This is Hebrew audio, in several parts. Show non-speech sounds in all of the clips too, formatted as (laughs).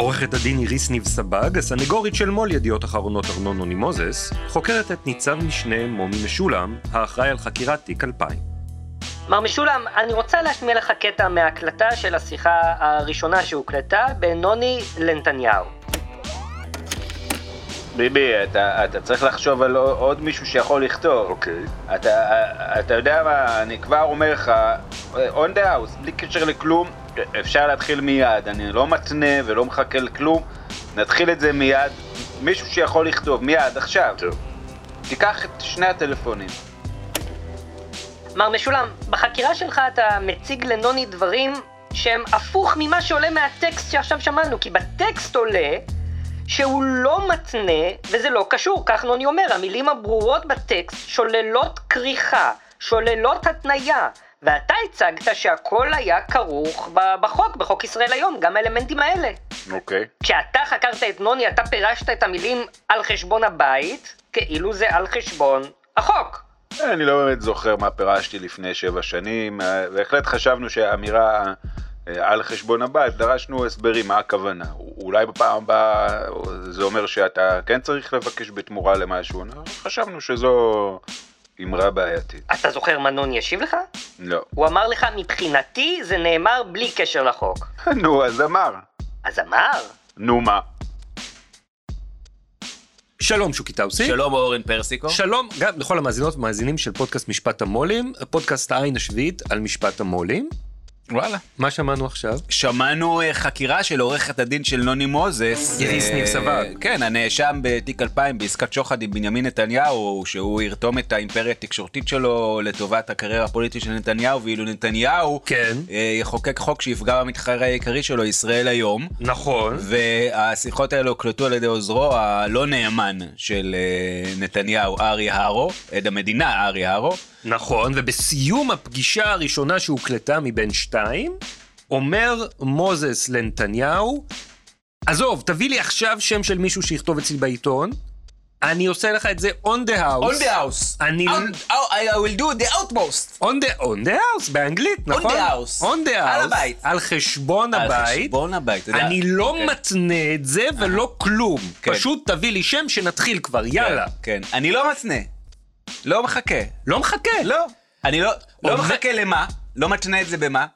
עורכת הדין איריס ניב סבג, הסנגורית של מו"ל ידיעות אחרונות ארנון נוני מוזס, חוקרת את ניצב משנה מומי משולם, האחראי על חקירת תיק 2000. מר משולם, אני רוצה להשמיע לך קטע מההקלטה של השיחה הראשונה שהוקלטה בין נוני לנתניהו. ביבי, אתה, אתה צריך לחשוב על עוד מישהו שיכול לכתוב. אוקיי. אתה, אתה יודע מה, אני כבר אומר לך, on the house, בלי קשר לכלום, אפשר להתחיל מיד, אני לא מתנה ולא מחכה לכלום, נתחיל את זה מיד, מישהו שיכול לכתוב, מיד, עכשיו. טוב. תיקח את שני הטלפונים. מר משולם, בחקירה שלך אתה מציג לנוני דברים שהם הפוך ממה שעולה מהטקסט שעכשיו שמענו, כי בטקסט עולה שהוא לא מתנה, וזה לא קשור, כך נוני אומר, המילים הברורות בטקסט שוללות כריכה, שוללות התניה, ואתה הצגת שהכל היה כרוך בחוק, בחוק ישראל היום, גם האלמנטים האלה. אוקיי. כשאתה חקרת את נוני, אתה פירשת את המילים על חשבון הבית, כאילו זה על חשבון החוק. אני לא באמת זוכר מה פירשתי לפני שבע שנים, בהחלט חשבנו שהאמירה אה, על חשבון הבית, דרשנו הסברים מה הכוונה. אולי בפעם הבאה זה אומר שאתה כן צריך לבקש בתמורה למשהו, חשבנו שזו אמרה בעייתית. אתה זוכר מה נוני השיב לך? לא. הוא אמר לך, מבחינתי זה נאמר בלי קשר לחוק. (laughs) נו, אז אמר. אז אמר? נו מה? שלום שוקי טאוסי. שלום אורן פרסיקו. שלום גם לכל המאזינות ומאזינים של פודקאסט משפט המו"לים, פודקאסט העין השביעית על משפט המו"לים. וואלה. מה שמענו עכשיו? שמענו אה, חקירה של עורכת הדין של נוני מוזס. איריס אה, ניב סבג. כן, הנאשם בתיק 2000 בעסקת שוחד עם בנימין נתניהו, שהוא ירתום את האימפריה התקשורתית שלו לטובת הקריירה הפוליטית של נתניהו, ואילו נתניהו כן. אה, יחוקק חוק שיפגע במתחרה העיקרי שלו, ישראל היום. נכון. והשיחות האלה הוקלטו על ידי עוזרו הלא נאמן של נתניהו, ארי הרו, עד המדינה ארי הרו. נכון, ובסיום הפגישה הראשונה שהוקלטה מבין שתיים, אומר מוזס לנתניהו, עזוב, תביא לי עכשיו שם של מישהו שיכתוב אצלי בעיתון, אני עושה לך את זה on the house. On the house. אני... Out- I will do the outmost. on the, on the house, באנגלית, נכון? the house. on the house. על הבית. על חשבון על הבית. חשבון הבית. אתה יודע. אני לא כן. מתנה את זה ולא כלום. כן. פשוט תביא לי שם שנתחיל כבר, יאללה. כן. אני לא מתנה. לא מחכה. לא מחכה. לא. אני לא, לא אומר- מחכה למה? לא מתנה את זה במה?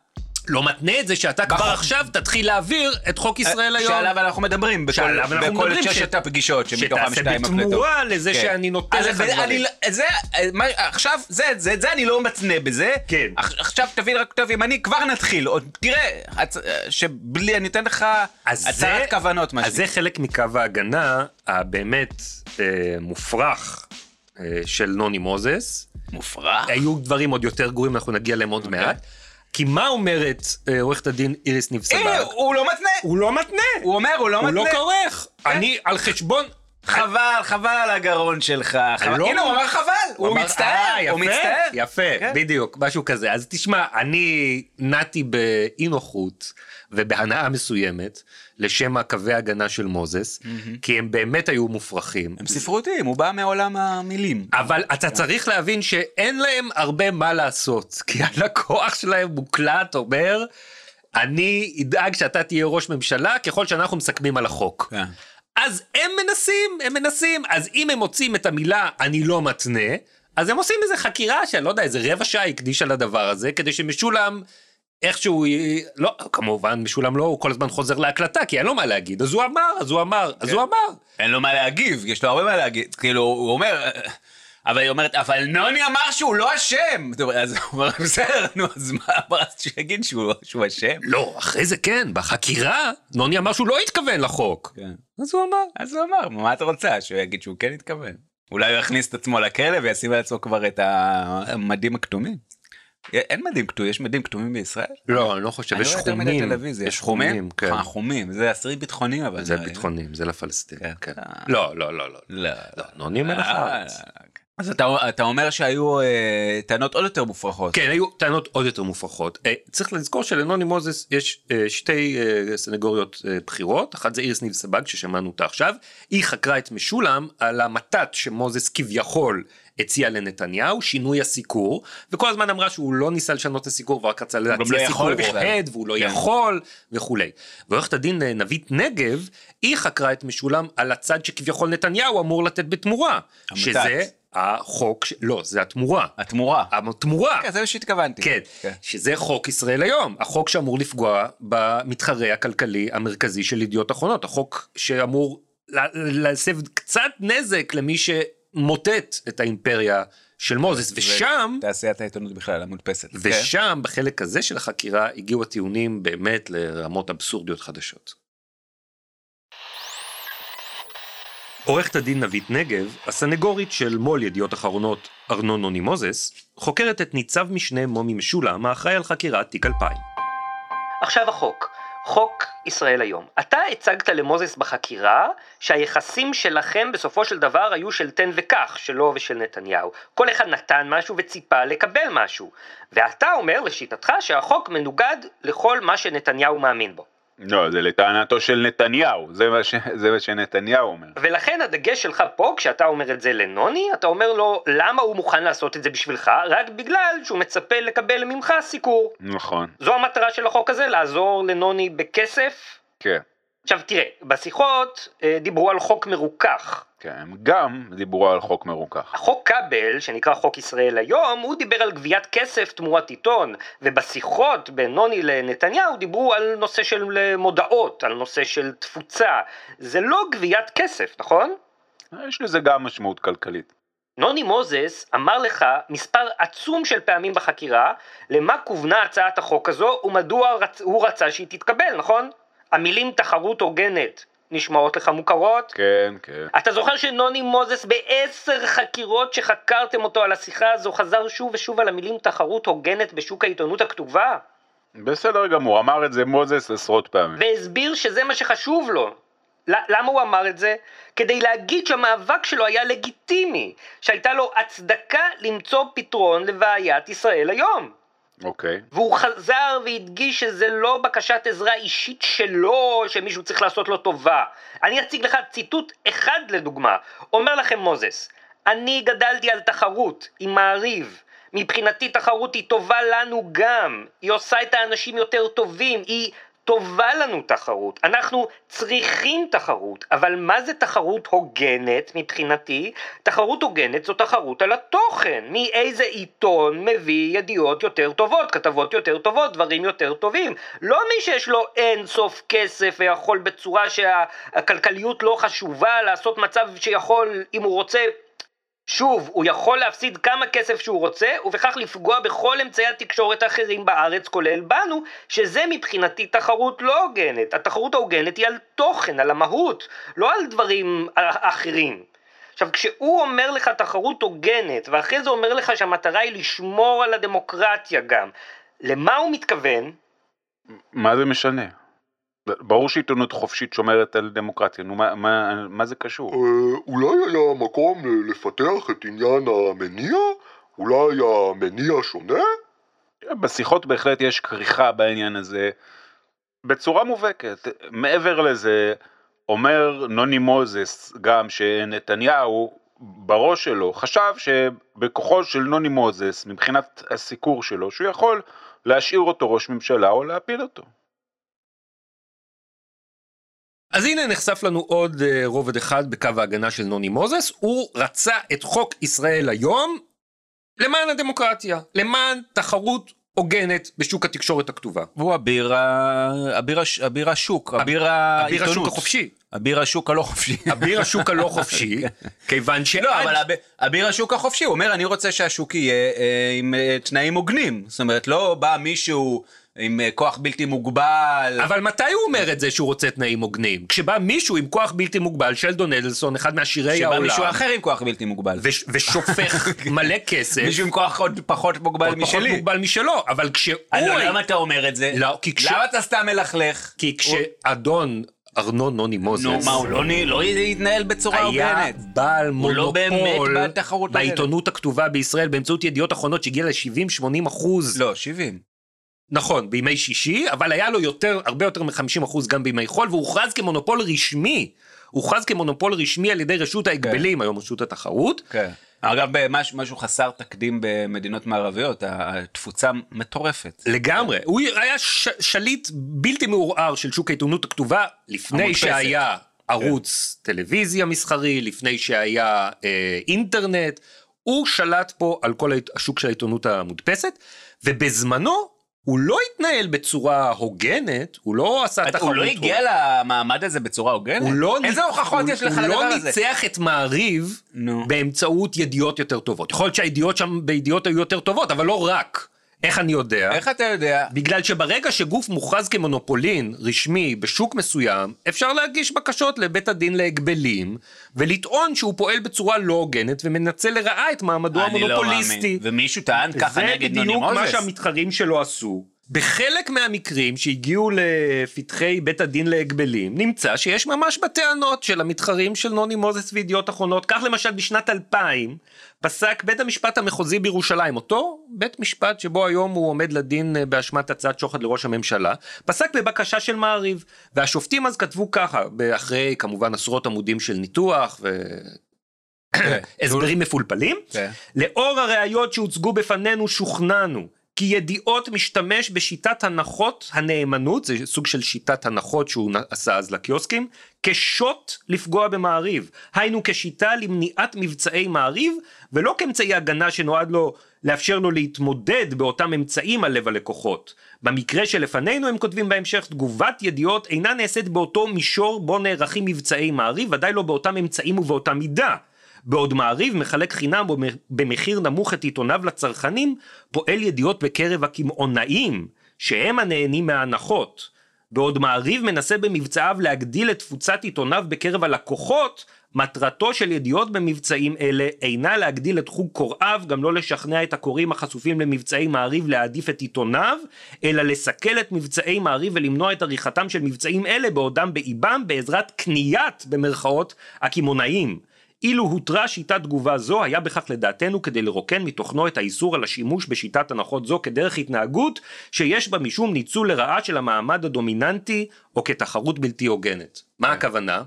לא מתנה את זה שאתה כבר בחוק. עכשיו תתחיל להעביר את חוק ישראל היום. שעליו אנחנו מדברים. בכל- שעליו אנחנו בכל מדברים, ש- ששת הפגישות שמתוכם שתעשה שתיים הקלטות. בתמורה לזה כן. שאני נותן אז לך זה- דברים. אני זה, מה- עכשיו, זה, זה, את זה אני לא מתנה בזה. כן. עכ- עכשיו תבין רק טוב ימני, כבר נתחיל. עוד תראה, הצ- שבלי, אני אתן לך אז הצהרת זה- כוונות, מה אז זה חלק מקו ההגנה הבאמת אה, מופרך אה, של נוני מוזס. מופרך. היו דברים עוד יותר גרועים, אנחנו נגיע אליהם עוד אוקיי. מעט. כי מה אומרת אה, עורכת הדין איריס ניב הנה, סבג? הוא לא מתנה. הוא לא מתנה. הוא אומר, הוא לא הוא מתנה. לא כורך. אני על חשבון... חבל, חבל על הגרון שלך. לא- הנה, הוא אמר חבל. הוא מצטער. אה, הוא מצטער. יפה, כן. בדיוק, משהו כזה. אז תשמע, אני נעתי באי נוחות ובהנאה מסוימת לשם הקווי הגנה של מוזס, כי הם באמת היו מופרכים. הם ספרותיים, הוא בא מעולם המילים. אבל אתה צריך להבין שאין להם הרבה מה לעשות, (laughs) כי הלקוח שלהם מוקלט אומר, אני אדאג שאתה תהיה ראש ממשלה ככל שאנחנו מסכמים על החוק. כן. אז הם מנסים, הם מנסים, אז אם הם מוצאים את המילה אני לא מתנה, אז הם עושים איזה חקירה שאני לא יודע, איזה רבע שעה הקדישה לדבר הזה, כדי שמשולם איכשהו, לא, כמובן משולם לא, הוא כל הזמן חוזר להקלטה, כי אין לו מה להגיד, אז הוא אמר, אז הוא אמר, אז הוא אמר. אין לו מה להגיב, יש לו הרבה מה להגיד. כאילו, הוא אומר, אבל היא אומרת, אבל נוני אמר שהוא לא אשם. אז הוא אומר, בסדר, נו, אז מה אמרת שיגיד שהוא אשם? לא, אחרי זה כן, בחקירה, נוני אמר שהוא לא התכוון לחוק. כן. אז הוא אמר. אז הוא אמר, מה את רוצה? שהוא יגיד שהוא כן התכוון. אולי הוא יכניס את עצמו לכלא וישים על עצמו כבר את המדים הכתומים. אין מדים כתומים, יש מדים כתומים בישראל? לא, אני לא חושב, יש אני רואה יותר מדי חומים. טלוויזיה. יש חומים, כן. אה, חומים, זה אסירים ביטחוניים אבל. זה לא, ביטחונים, זה לפלסטינים. כן. כן. אה. לא, לא, לא, לא. לא. לא, נוני מלך אה, הארץ. אז אתה, אתה אומר שהיו אה, טענות עוד יותר מופרכות. כן, היו טענות עוד יותר מופרכות. אה, צריך לזכור שלנוני מוזס יש אה, שתי אה, סנגוריות אה, בכירות, אחת זה איריס ניב סבג ששמענו אותה עכשיו, היא חקרה את משולם על המתת שמוזס כביכול הציע לנתניהו, שינוי הסיקור, וכל הזמן אמרה שהוא לא ניסה לשנות את הסיקור ורק רצה להציע לא סיקור. אוהד והוא לא כן. יכול וכולי. ועורכת הדין אה, נבית נגב, היא חקרה את משולם על הצד שכביכול נתניהו אמור לתת בתמורה, המתת. שזה החוק, ש- לא, זה התמורה. התמורה. התמורה. כן, זה מה שהתכוונתי. כן, שזה חוק ישראל היום, החוק שאמור לפגוע במתחרה הכלכלי המרכזי של ידיעות אחרונות, החוק שאמור לה- להסב קצת נזק למי שמוטט את האימפריה של מוזס, ושם, תעשיית העיתונות בכלל המודפסת. כן. ושם בחלק הזה של החקירה הגיעו הטיעונים באמת לרמות אבסורדיות חדשות. עורכת הדין נבית נגב, הסנגורית של מו"ל ידיעות אחרונות ארנון נוני מוזס, חוקרת את ניצב משנה מומי משולם האחראי על חקירת תיק 2000. עכשיו החוק, חוק ישראל היום. אתה הצגת למוזס בחקירה שהיחסים שלכם בסופו של דבר היו של תן וקח, שלו ושל נתניהו. כל אחד נתן משהו וציפה לקבל משהו. ואתה אומר לשיטתך שהחוק מנוגד לכל מה שנתניהו מאמין בו. לא, זה לטענתו של נתניהו, זה מה, ש... זה מה שנתניהו אומר. ולכן הדגש שלך פה, כשאתה אומר את זה לנוני, אתה אומר לו למה הוא מוכן לעשות את זה בשבילך, רק בגלל שהוא מצפה לקבל ממך סיקור. נכון, זו המטרה של החוק הזה, לעזור לנוני בכסף. כן. עכשיו תראה, בשיחות אה, דיברו על חוק מרוכך. כן, הם גם דיברו על חוק מרוכך. החוק כבל, שנקרא חוק ישראל היום, הוא דיבר על גביית כסף תמורת עיתון, ובשיחות בין נוני לנתניהו דיברו על נושא של מודעות, על נושא של תפוצה. זה לא גביית כסף, נכון? יש לזה גם משמעות כלכלית. נוני מוזס אמר לך מספר עצום של פעמים בחקירה למה כוונה הצעת החוק הזו ומדוע. הוא רצה שהיא תתקבל, נכון? המילים תחרות הוגנת נשמעות לך מוכרות? כן, כן. אתה זוכר שנוני מוזס בעשר חקירות שחקרתם אותו על השיחה הזו חזר שוב ושוב על המילים תחרות הוגנת בשוק העיתונות הכתובה? בסדר גמור, אמר את זה מוזס עשרות פעמים. והסביר שזה מה שחשוב לו. למה הוא אמר את זה? כדי להגיד שהמאבק שלו היה לגיטימי, שהייתה לו הצדקה למצוא פתרון לבעיית ישראל היום. אוקיי. והוא חזר והדגיש שזה לא בקשת עזרה אישית שלו, שמישהו צריך לעשות לו טובה. אני אציג לך ציטוט אחד לדוגמה. אומר לכם מוזס, אני גדלתי על תחרות עם מעריב. מבחינתי תחרות היא טובה לנו גם. היא עושה את האנשים יותר טובים. היא טובה לנו תחרות. אנחנו צריכים תחרות. אבל מה זה תחרות הוגנת מבחינתי? תחרות הוגנת זו תחרות על התוכן. מאיזה עיתון מביא ידיעות יותר טובות, כתבות יותר טובות, דברים יותר טובים. לא מי שיש לו אין סוף כסף ויכול בצורה שהכלכליות לא חשובה לעשות מצב שיכול, אם הוא רוצה, שוב, הוא יכול להפסיד כמה כסף שהוא רוצה, ובכך לפגוע בכל אמצעי התקשורת האחרים בארץ, כולל בנו, שזה מבחינתי תחרות לא הוגנת. התחרות ההוגנת היא על תוכן, על המהות, לא על דברים אחרים. עכשיו, כשהוא אומר לך תחרות הוגנת, ואחרי זה אומר לך שהמטרה היא לשמור על הדמוקרטיה גם, למה הוא מתכוון? מה זה משנה? ברור שעיתונות חופשית שומרת על דמוקרטיה, נו מה, מה, מה זה קשור? אה, אולי היה מקום לפתח את עניין המניע? אולי המניע שונה? בשיחות בהחלט יש כריכה בעניין הזה בצורה מובהקת. מעבר לזה, אומר נוני מוזס גם שנתניהו בראש שלו חשב שבכוחו של נוני מוזס, מבחינת הסיקור שלו, שהוא יכול להשאיר אותו ראש ממשלה או להפיל אותו. אז הנה נחשף לנו עוד אה, רובד אחד בקו ההגנה של נוני מוזס, הוא רצה את חוק ישראל היום למען הדמוקרטיה, למען תחרות הוגנת בשוק התקשורת הכתובה. והוא אביר, אביר, אביר השוק, אביר אביר העיתונות. השוק החופשי. אביר השוק הלא חופשי. אביר השוק הלא (laughs) חופשי, כיוון ש... לא, אבל אב- אביר השוק החופשי, הוא אומר, אני רוצה שהשוק יהיה אה, עם אה, תנאים הוגנים. זאת אומרת, לא בא מישהו עם אה, כוח בלתי מוגבל. אבל מתי הוא אומר את זה שהוא רוצה תנאים הוגנים? כשבא מישהו עם כוח בלתי מוגבל, שלדון אדלסון, אחד מעשירי שבא העולם, מישהו אחר עם כוח בלתי מוגבל. וש- ושופך (laughs) מלא כסף, מישהו עם כוח עוד פחות מוגבל עוד פחות משלי. מוגבל משלו, אבל כשהוא... אני לא, למה אתה אומר את זה? לא, כי כש- למה אתה סתם מלכלך? כי כשאדון ארנון נוני מוזס, נו, מה, הוא לא לא יתנהל בצורה היה הוגנת? בעל הוא לא מונופול. בעיתונות הכתובה בישראל באמצעות ידיעות אחרונות שהגיע ל-70-80 אחוז. לא, 70. נכון, בימי שישי, אבל היה לו יותר, הרבה יותר מ-50 אחוז גם בימי חול, והוכרז כמונופול רשמי. הוכרז כמונופול רשמי על ידי רשות ההגבלים, היום רשות התחרות. כן. אגב, משהו, משהו חסר תקדים במדינות מערביות, התפוצה מטורפת. לגמרי. הוא היה ש- שליט בלתי מעורער של שוק העיתונות הכתובה, לפני המודפסת. שהיה ערוץ טלוויזיה מסחרי, לפני שהיה אה, אינטרנט. הוא שלט פה על כל השוק של העיתונות המודפסת, ובזמנו הוא לא התנהל בצורה הוגנת, הוא לא עשה תחרות. הוא לא הגיע למעמד הזה בצורה הוגנת? הוא לא איזה ניצ- הוכחות הוא- יש לך הוא לדבר לא הזה? ניצח את מעריב נו. באמצעות ידיעות יותר טובות. יכול להיות שהידיעות שם בידיעות היו יותר טובות, אבל לא רק. איך אני יודע? איך אתה יודע? בגלל שברגע שגוף מוכרז כמונופולין רשמי בשוק מסוים, אפשר להגיש בקשות לבית הדין להגבלים, ולטעון שהוא פועל בצורה לא הוגנת ומנצל לרעה את מעמדו אני לא המונופוליסטי. מאמין. ומישהו טען ככה זה נגד נוני בדיוק מה מוזס? שהמתחרים שלו עשו. בחלק מהמקרים שהגיעו לפתחי בית הדין להגבלים, נמצא שיש ממש בטענות של המתחרים של נוני מוזס וידיעות אחרונות. כך למשל בשנת 2000 פסק בית המשפט המחוזי בירושלים, אותו בית משפט שבו היום הוא עומד לדין אה, באשמת הצעת שוחד לראש הממשלה, פסק בבקשה של מעריב. והשופטים אז כתבו ככה, אחרי כמובן עשרות עמודים של ניתוח ו... (coughs) הסברים מפולפלים. כן. לאור הראיות שהוצגו בפנינו שוכנענו כי ידיעות משתמש בשיטת הנחות הנאמנות, זה סוג של שיטת הנחות שהוא עשה אז לקיוסקים, כשוט לפגוע במעריב. היינו כשיטה למניעת מבצעי מעריב, ולא כאמצעי הגנה שנועד לו לאפשר לו להתמודד באותם אמצעים על לב הלקוחות. במקרה שלפנינו הם כותבים בהמשך, תגובת ידיעות אינה נעשית באותו מישור בו נערכים מבצעי מעריב, ודאי לא באותם אמצעים ובאותה מידה. בעוד מעריב מחלק חינם במחיר נמוך את עיתוניו לצרכנים, פועל ידיעות בקרב הקמעונאים, שהם הנהנים מההנחות. בעוד מעריב מנסה במבצעיו להגדיל את תפוצת עיתוניו בקרב הלקוחות, מטרתו של ידיעות במבצעים אלה אינה להגדיל את חוג קוראיו, גם לא לשכנע את הקוראים החשופים למבצעי מעריב להעדיף את עיתוניו, אלא לסכל את מבצעי מעריב ולמנוע את עריכתם של מבצעים אלה בעודם באיבם בעזרת קניית, במרכאות, הקמעונאים. אילו הותרה שיטת תגובה זו, היה בכך לדעתנו כדי לרוקן מתוכנו את האיסור על השימוש בשיטת הנחות זו כדרך התנהגות שיש בה משום ניצול לרעה של המעמד הדומיננטי או כתחרות בלתי הוגנת. מה הכוונה?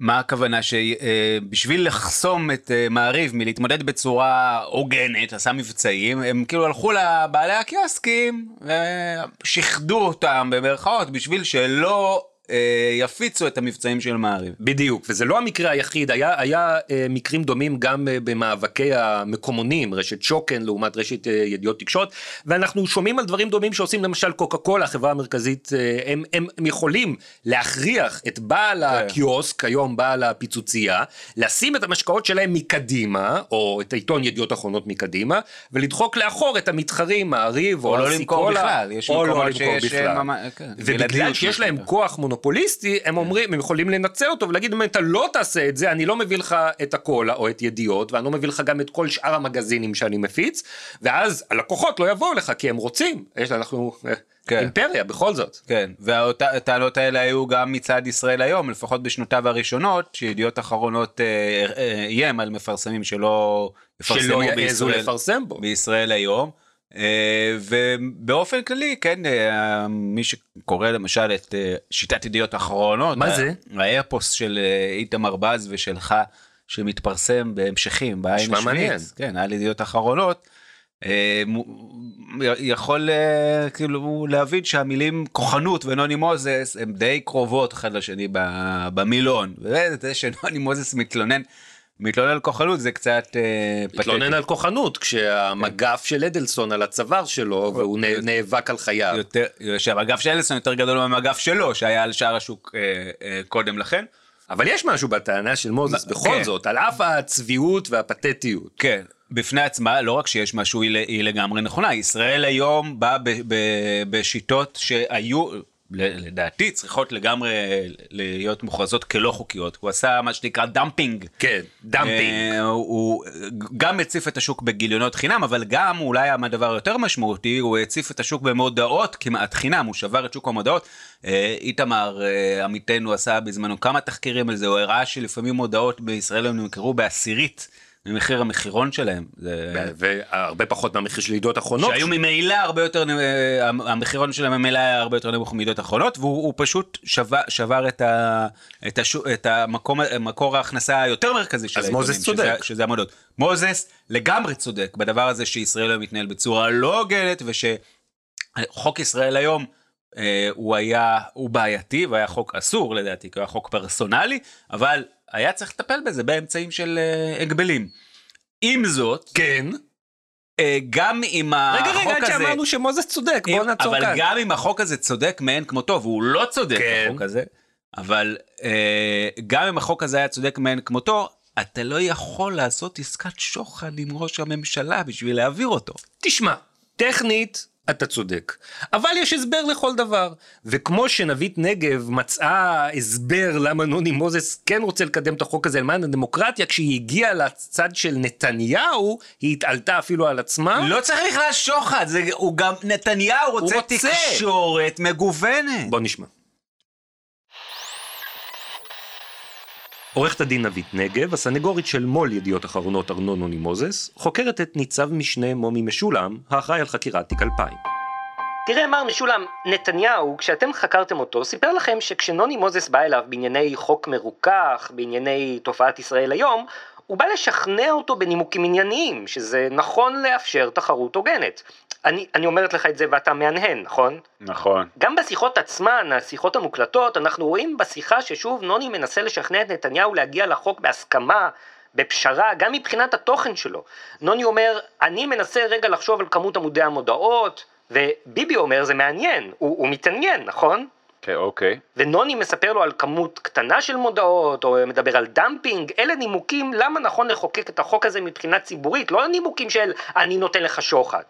מה הכוונה שבשביל לחסום את אה, מעריב מלהתמודד בצורה הוגנת, עשה מבצעים, הם כאילו הלכו לבעלי הקיוסקים ושיחדו אותם במרכאות בשביל שלא אה, יפיצו את המבצעים של מעריב. בדיוק, וזה לא המקרה היחיד, היה, היה אה, מקרים דומים גם אה, במאבקי המקומונים, רשת שוקן לעומת רשת אה, ידיעות תקשורת, ואנחנו שומעים על דברים דומים שעושים למשל קוקה קולה, החברה המרכזית, אה, הם, הם, הם יכולים להכריח את בעל הקיוסק, היום בעל הפיצוצייה, לשים את המשקאות שלהם מקדימה, או את העיתון ידיעות אחרונות מקדימה, ולדחוק לאחור את המתחרים, מעריב, או, או לא למכור בכלל, יש או לא למכור שיש, בכלל. אה, ממש- כן, ובגלל שיש להם. כוח מונופוליסטי, הם אומרים, הם יכולים לנצל אותו ולהגיד, אם אתה לא תעשה את זה, אני לא מביא לך את הקולה או את ידיעות, ואני לא מביא לך גם את כל שאר המגזינים שאני מפיץ, ואז הלקוחות לא יבואו לך, כי הם רוצים, יש אנחנו אה, כן. אימפריה בכל זאת. כן, והטענות האלה היו גם מצד ישראל היום, לפחות בשנותיו הראשונות, שידיעות אחרונות אה, אה, איים על מפרסמים שלא יפרסמו שלא יעזו לפרסם בו. בישראל היום. אה, ובאופן כללי, כן, אה, מי שקורא למשל את אה, שיטת ידיעות אחרונות, מה זה? האפוס של איתמר בז ושלך, שמתפרסם בהמשכים, בעין. שוויץ, כן, על ידיעות אחרונות. יכול כאילו להבין שהמילים כוחנות ונוני מוזס הם די קרובות אחד לשני במילון וזה שנוני מוזס מתלונן מתלונן על כוחנות זה קצת אה, פתטי. מתלונן על כוחנות כשהמגף של אדלסון על הצוואר שלו והוא נאבק על חייו. יותר, שהמגף של אלסון יותר גדול מהמגף שלו שהיה על שאר השוק אה, אה, קודם לכן. אבל יש משהו בטענה של מוזס בכל כן. זאת, על אף הצביעות והפתטיות. כן, בפני עצמה, לא רק שיש משהו, היא, היא לגמרי נכונה. ישראל היום באה בשיטות שהיו, לדעתי, צריכות לגמרי להיות מוכרזות כלא חוקיות. הוא עשה מה שנקרא dumping. כן, dumping. אה, הוא גם הציף את השוק בגיליונות חינם, אבל גם, אולי הדבר היותר משמעותי, הוא הציף את השוק במודעות כמעט חינם, הוא שבר את שוק המודעות. אה, איתמר אה, עמיתנו עשה בזמנו כמה תחקירים על זה, הוא הראה שלפעמים מודעות בישראל הם נמכרו בעשירית ממחיר המחירון שלהם. זה... והרבה פחות מהמחיר של ידיעות אחרונות. שהיו ממילא הרבה יותר, אה, המחירון שלהם ממילא היה הרבה יותר נמוך מידיעות אחרונות, והוא הוא פשוט שבר, שבר את, ה, את, השו, את המקום, מקור ההכנסה היותר מרכזי של אז העיתונים, מוזס צודק. שזה, שזה המודעות. מוזס לגמרי צודק בדבר הזה שישראל היום מתנהל בצורה לא הוגנת, ושחוק ישראל היום אה, הוא היה, הוא בעייתי, והיה חוק אסור לדעתי, כי הוא היה חוק פרסונלי, אבל היה צריך לטפל בזה באמצעים של אה, הגבלים. עם זאת, כן. אה, גם אם רגע, החוק רגע, עד הזה... שאמרנו שמוזס צודק, בוא אם- נעצור אבל כאן. גם אם החוק הזה צודק מאין כמותו, והוא לא צודק כן. החוק הזה, אבל אה, גם אם החוק הזה היה צודק מאין כמותו, אתה לא יכול לעשות עסקת שוחד עם ראש הממשלה בשביל להעביר אותו. תשמע, טכנית אתה צודק, אבל יש הסבר לכל דבר, וכמו שנבית נגב מצאה הסבר למה נוני מוזס כן רוצה לקדם את החוק הזה למען הדמוקרטיה, כשהיא הגיעה לצד של נתניהו, היא התעלתה אפילו על עצמה. לא צריך בכלל שוחד, זה, הוא גם, נתניהו רוצה, רוצה. תקשורת מגוונת. בוא נשמע. עורכת הדין נבית נגב, הסנגורית של מו"ל ידיעות אחרונות ארנון נוני מוזס, חוקרת את ניצב משנה מומי משולם, האחראי על חקירת תיק 2000. תראה, מר משולם, נתניהו, כשאתם חקרתם אותו, סיפר לכם שכשנוני מוזס בא אליו בענייני חוק מרוכך, בענייני תופעת ישראל היום, הוא בא לשכנע אותו בנימוקים ענייניים, שזה נכון לאפשר תחרות הוגנת. אני, אני אומרת לך את זה ואתה מהנהן, נכון? נכון. גם בשיחות עצמן, השיחות המוקלטות, אנחנו רואים בשיחה ששוב נוני מנסה לשכנע את נתניהו להגיע לחוק בהסכמה, בפשרה, גם מבחינת התוכן שלו. נוני אומר, אני מנסה רגע לחשוב על כמות עמודי המודעות, וביבי אומר, זה מעניין, הוא, הוא מתעניין, נכון? כן, אוקיי. ונוני מספר לו על כמות קטנה של מודעות, או מדבר על דמפינג, אלה נימוקים למה נכון לחוקק את החוק הזה מבחינה ציבורית, לא נימוקים של אני נותן לך שוחד.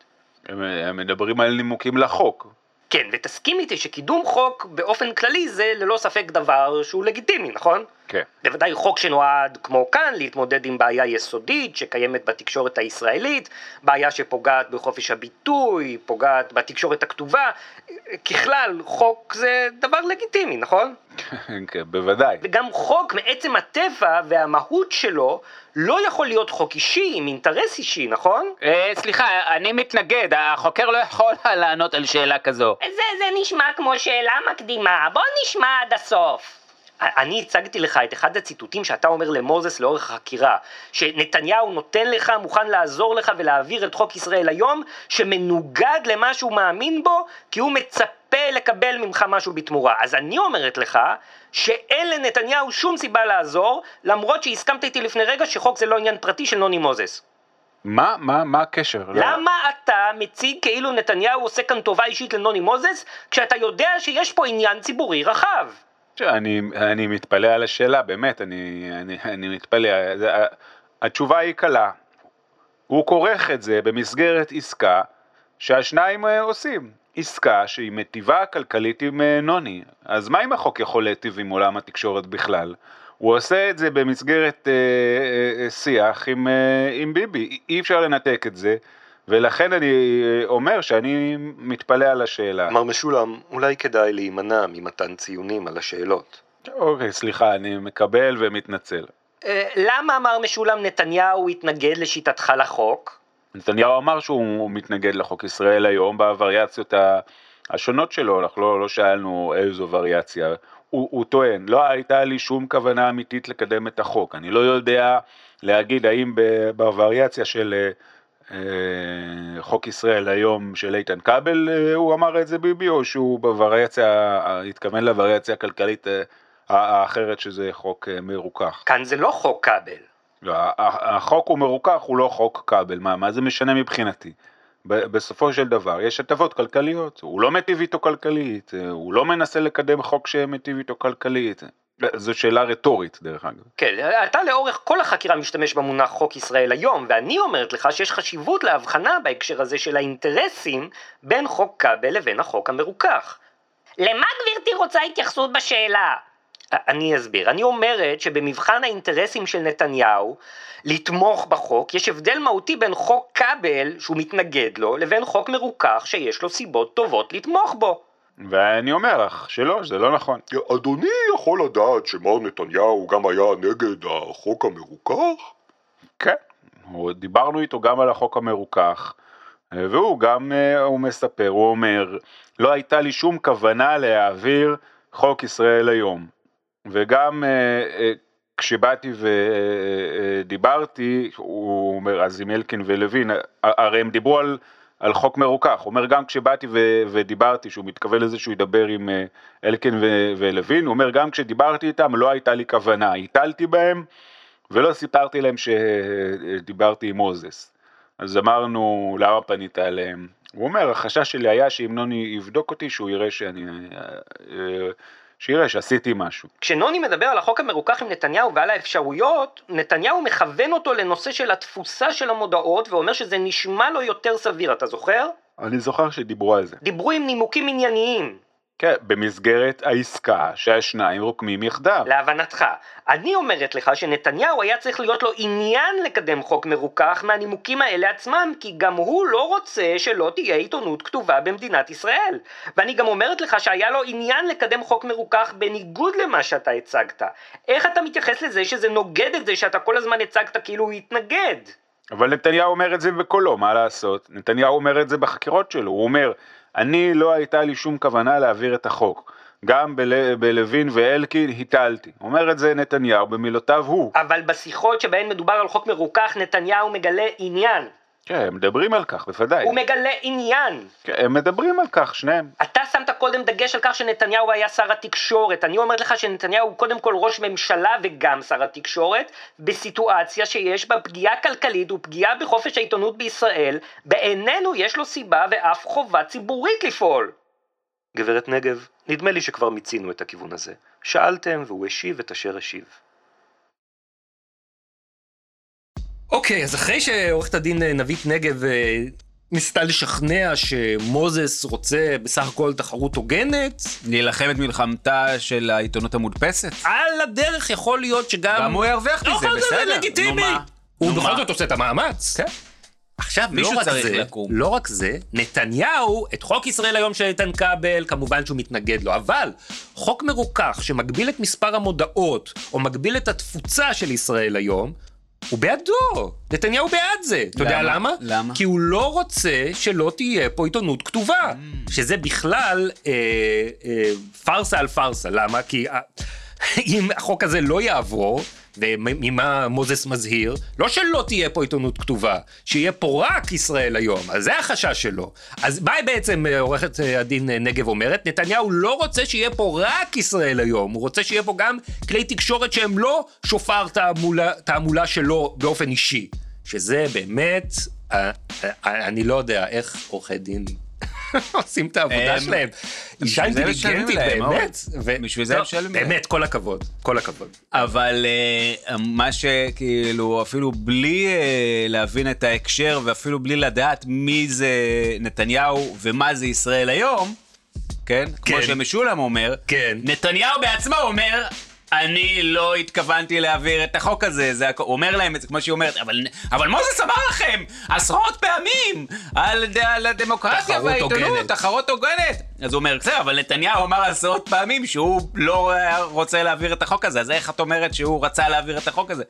הם, הם מדברים על נימוקים לחוק. כן, ותסכים איתי שקידום חוק באופן כללי זה ללא ספק דבר שהוא לגיטימי, נכון? כן. בוודאי חוק שנועד, כמו כאן, להתמודד עם בעיה יסודית שקיימת בתקשורת הישראלית, בעיה שפוגעת בחופש הביטוי, פוגעת בתקשורת הכתובה. ככלל, חוק זה דבר לגיטימי, נכון? (laughs) כן, בוודאי. וגם חוק מעצם הטבע והמהות שלו לא יכול להיות חוק אישי עם אינטרס אישי, נכון? אה, סליחה, אני מתנגד, החוקר לא יכול (laughs) לענות על שאלה כזו. זה, זה נשמע כמו שאלה מקדימה, בוא נשמע עד הסוף. אני הצגתי לך את אחד הציטוטים שאתה אומר למוזס לאורך החקירה, שנתניהו נותן לך, מוכן לעזור לך ולהעביר את חוק ישראל היום, שמנוגד למה שהוא מאמין בו, כי הוא מצפה לקבל ממך משהו בתמורה. אז אני אומרת לך, שאין לנתניהו שום סיבה לעזור, למרות שהסכמת איתי לפני רגע שחוק זה לא עניין פרטי של נוני מוזס. מה, מה, מה הקשר? לא. למה אתה מציג כאילו נתניהו עושה כאן טובה אישית לנוני מוזס, כשאתה יודע שיש פה עניין ציבורי רחב? אני, אני מתפלא על השאלה, באמת, אני, אני, אני מתפלא. זה, התשובה היא קלה. הוא כורך את זה במסגרת עסקה שהשניים אה, עושים. עסקה שהיא מטיבה כלכלית עם אה, נוני. אז מה אם החוק יכול להיטיב עם עולם התקשורת בכלל? הוא עושה את זה במסגרת אה, אה, אה, שיח עם, אה, עם ביבי. אי אפשר לנתק את זה. ולכן אני אה, אומר שאני מתפלא על השאלה. מר משולם, אולי כדאי להימנע ממתן ציונים על השאלות. אוקיי, סליחה, אני מקבל ומתנצל. אה, למה מר משולם נתניהו התנגד לשיטתך לחוק? נתניהו אמר שהוא מתנגד לחוק ישראל היום בווריאציות השונות שלו, אנחנו לא, לא שאלנו איזו וריאציה. הוא, הוא טוען, לא הייתה לי שום כוונה אמיתית לקדם את החוק. אני לא יודע להגיד האם בווריאציה של אה, חוק ישראל היום של איתן כבל אה, הוא אמר את זה ביבי, או שהוא בווריאציה, אה, התכוון לווריאציה הכלכלית אה, האחרת שזה חוק אה, מרוכך. כאן זה לא חוק כבל. לא, החוק הוא מרוכך, הוא לא חוק כבל, מה, מה זה משנה מבחינתי? בסופו של דבר יש הטבות כלכליות, הוא לא מיטיב איתו כלכלית, אה, הוא לא מנסה לקדם חוק שמיטיב איתו כלכלית, אה, זו שאלה רטורית דרך אגב. כן, אתה לאורך כל החקירה משתמש במונח חוק ישראל היום, ואני אומרת לך שיש חשיבות להבחנה בהקשר הזה של האינטרסים בין חוק כבל לבין החוק המרוכך. למה גברתי רוצה התייחסות בשאלה? אני אסביר. אני אומרת שבמבחן האינטרסים של נתניהו לתמוך בחוק, יש הבדל מהותי בין חוק כבל, שהוא מתנגד לו, לבין חוק מרוכך שיש לו סיבות טובות לתמוך בו. ואני אומר לך שלא, שזה לא נכון. אדוני יכול לדעת שמר נתניהו גם היה נגד החוק המרוכך? כן, דיברנו איתו גם על החוק המרוכך, אה, והוא גם, אה, הוא מספר, הוא אומר, לא הייתה לי שום כוונה להעביר חוק ישראל היום. וגם אה, כשבאתי ודיברתי, הוא אומר, אז עם אלקין ולוין, הרי הם דיברו על, על חוק מרוכך, אומר גם כשבאתי ו- ודיברתי, שהוא מתכוון לזה שהוא ידבר עם אה, אלקין ו- ולוין, הוא אומר גם כשדיברתי איתם לא הייתה לי כוונה, הטלתי בהם ולא סיפרתי להם שדיברתי עם מוזס. אז אמרנו, למה פנית אליהם? הוא אומר, החשש שלי היה שאם נוני יבדוק אותי, שהוא יראה שאני... אה, שיראה שעשיתי משהו. כשנוני מדבר על החוק המרוכך עם נתניהו ועל האפשרויות, נתניהו מכוון אותו לנושא של התפוסה של המודעות ואומר שזה נשמע לו יותר סביר, אתה זוכר? אני זוכר שדיברו על זה. דיברו עם נימוקים ענייניים, כן, במסגרת העסקה שהשניים רוקמים יחדיו. להבנתך. אני אומרת לך שנתניהו היה צריך להיות לו עניין לקדם חוק מרוכך מהנימוקים האלה עצמם, כי גם הוא לא רוצה שלא תהיה עיתונות כתובה במדינת ישראל. ואני גם אומרת לך שהיה לו עניין לקדם חוק מרוכך בניגוד למה שאתה הצגת. איך אתה מתייחס לזה שזה נוגד את זה שאתה כל הזמן הצגת כאילו הוא התנגד? אבל נתניהו אומר את זה בקולו, מה לעשות? נתניהו אומר את זה בחקירות שלו, הוא אומר, אני לא הייתה לי שום כוונה להעביר את החוק. גם בל... בלוין ואלקין הטלתי. אומר את זה נתניהו במילותיו הוא. אבל בשיחות שבהן מדובר על חוק מרוכך, נתניהו מגלה עניין. כן, הם מדברים על כך, בוודאי. הוא מגלה עניין. כן, הם מדברים על כך, שניהם. אתה שמת קודם דגש על כך שנתניהו היה שר התקשורת. אני אומרת לך שנתניהו הוא קודם כל ראש ממשלה וגם שר התקשורת, בסיטואציה שיש בה פגיעה כלכלית ופגיעה בחופש העיתונות בישראל, בעינינו יש לו סיבה ואף חובה ציבורית לפעול. גברת נגב, נדמה לי שכבר מיצינו את הכיוון הזה. שאלתם והוא השיב את אשר השיב. אוקיי, אז אחרי שעורכת הדין נבית נגב אה, ניסתה לשכנע שמוזס רוצה בסך הכל תחרות הוגנת, להילחם את מלחמתה של העיתונות המודפסת? על הדרך יכול להיות שגם... גם הוא ירוויח מזה, זה בסדר. לגיטימי. נו מה? הוא בכל? זאת עושה את המאמץ. כן. עכשיו, לא רק זה, לקום. לא רק זה, נתניהו, את חוק ישראל היום של איתן כבל, כמובן שהוא מתנגד לו, אבל חוק מרוכך שמגביל את מספר המודעות, או מגביל את התפוצה של ישראל היום, הוא בעדו. נתניהו בעד זה. אתה יודע למה? למה? כי הוא לא רוצה שלא תהיה פה עיתונות כתובה. שזה בכלל אה, אה, פארסה על פארסה. למה? כי אה, אם החוק הזה לא יעבור, וממה מוזס מזהיר, לא שלא תהיה פה עיתונות כתובה, שיהיה פה רק ישראל היום, אז זה החשש שלו. אז מה בעצם אה, עורכת אה, הדין אה, נגב אומרת? נתניהו לא רוצה שיהיה פה רק ישראל היום, הוא רוצה שיהיה פה גם כלי תקשורת שהם לא שופר תעמולה, תעמולה שלו באופן אישי. שזה באמת, אני לא יודע איך עורכי דין (laughs) עושים את העבודה הם- שלהם. אישה אינטליגנטית, באמת. בשביל זה לא, משלמים להם. באמת, כל הכבוד, כל הכבוד. אבל אה, מה שכאילו, אפילו בלי אה, להבין את ההקשר ואפילו בלי לדעת מי זה נתניהו ומה זה ישראל היום, כן? כמו כן. שמשולם אומר, כן. נתניהו בעצמו אומר, אני לא התכוונתי להעביר את החוק הזה, זה הכ... הוא אומר להם את זה כמו שהיא אומרת, אבל, אבל מוזס אמר לכם עשרות פעמים על, על הדמוקרטיה והעיתונות. תחרות הוגנת. אז הוא אומר, בסדר, אבל נתניהו אמר עשרות פעמים שהוא לא רוצה להעביר את החוק הזה, אז איך את אומרת שהוא רצה להעביר את החוק הזה?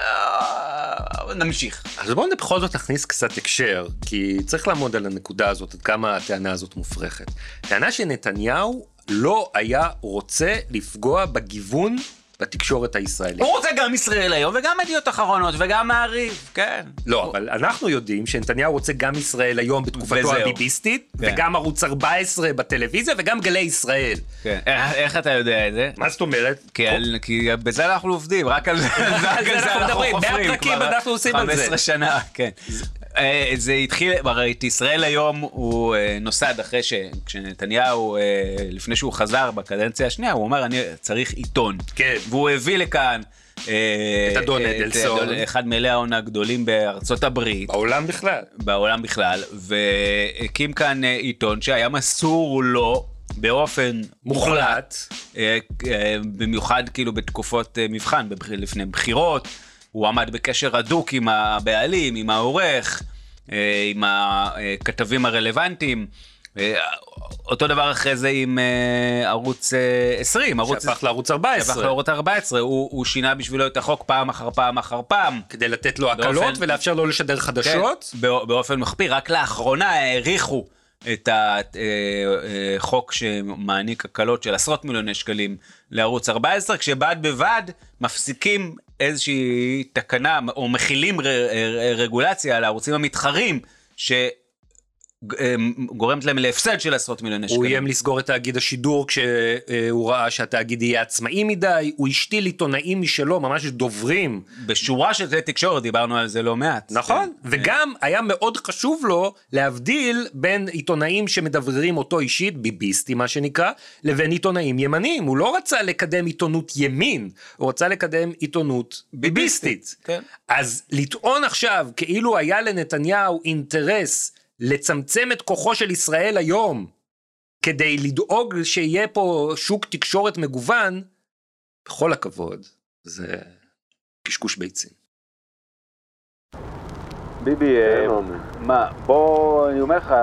אה, נמשיך. אז בואו בכל זאת נכניס קצת הקשר, כי צריך לעמוד על הנקודה הזאת, עד כמה הטענה הזאת מופרכת. טענה שנתניהו לא היה רוצה לפגוע בגיוון בתקשורת הישראלית. הוא רוצה גם ישראל היום וגם ידיעות אחרונות וגם מעריב, כן. לא, אבל אנחנו יודעים שנתניהו רוצה גם ישראל היום בתקופתו. הביביסטית, כן. וגם ערוץ 14 בטלוויזיה, וגם גלי ישראל. כן. איך- איך אתה יודע את זה? מה זאת אומרת? כי, על, כי בזה אנחנו עובדים, רק על זה, רק על זה אנחנו מדברים, חופרים. 100 פרקים כבר אנחנו עושים על זה. 15 שנה, כן. אה, זה התחיל, הרי את ישראל היום הוא אה, נוסד אחרי שכשנתניהו, אה, לפני שהוא חזר בקדנציה השנייה, הוא אמר אני צריך עיתון. כן. והוא הביא לכאן. את אדון אדלסון. אחד מאלי ההון הגדולים בארצות הברית. בעולם בכלל. בעולם בכלל, והקים כאן עיתון שהיה מסור לו באופן מוחלט. אה, במיוחד כאילו בתקופות מבחן, לפני בחירות, הוא עמד בקשר הדוק עם הבעלים, עם העורך, אה, עם הכתבים הרלוונטיים. אה, אותו דבר אחרי זה עם אה, ערוץ אה, 20, ערוץ... שהפך לערוץ שהפך 14. לערוץ 14, הוא, הוא שינה בשבילו את החוק פעם אחר פעם אחר פעם. כדי לתת לו הקלות באופן- ולאפשר לו לשדר חדשות. כן, בא- באופן מחפיר, רק לאחרונה האריכו את החוק שמעניק הקלות של עשרות מיליוני שקלים לערוץ 14, כשבד בבד מפסיקים איזושהי תקנה או מכילים ר- ר- רגולציה על הערוצים המתחרים, שגורמת להם להפסד של עשרות מיליוני הוא שקלים. איים לסגור את תאגיד השידור כשהוא ראה שהתאגיד יהיה עצמאי מדי, הוא השתיל עיתונאים משלו, ממש דוברים. בשורה של כלי תקשורת, דיברנו על זה לא מעט. נכון, כן. וגם היה מאוד חשוב לו להבדיל בין עיתונאים שמדבררים אותו אישית, ביביסטי מה שנקרא, לבין עיתונאים ימניים. הוא לא רצה לקדם עיתונות ימין, הוא רצה לקדם עיתונות ביביסטית. כן. אז לטעון עכשיו כאילו היה לנתניהו אינטרס לצמצם את כוחו של ישראל היום, כדי לדאוג שיהיה פה שוק תקשורת מגוון, בכל הכבוד, זה קשקוש ביצים. ביבי, אה. מה, בוא, אני אומר לך,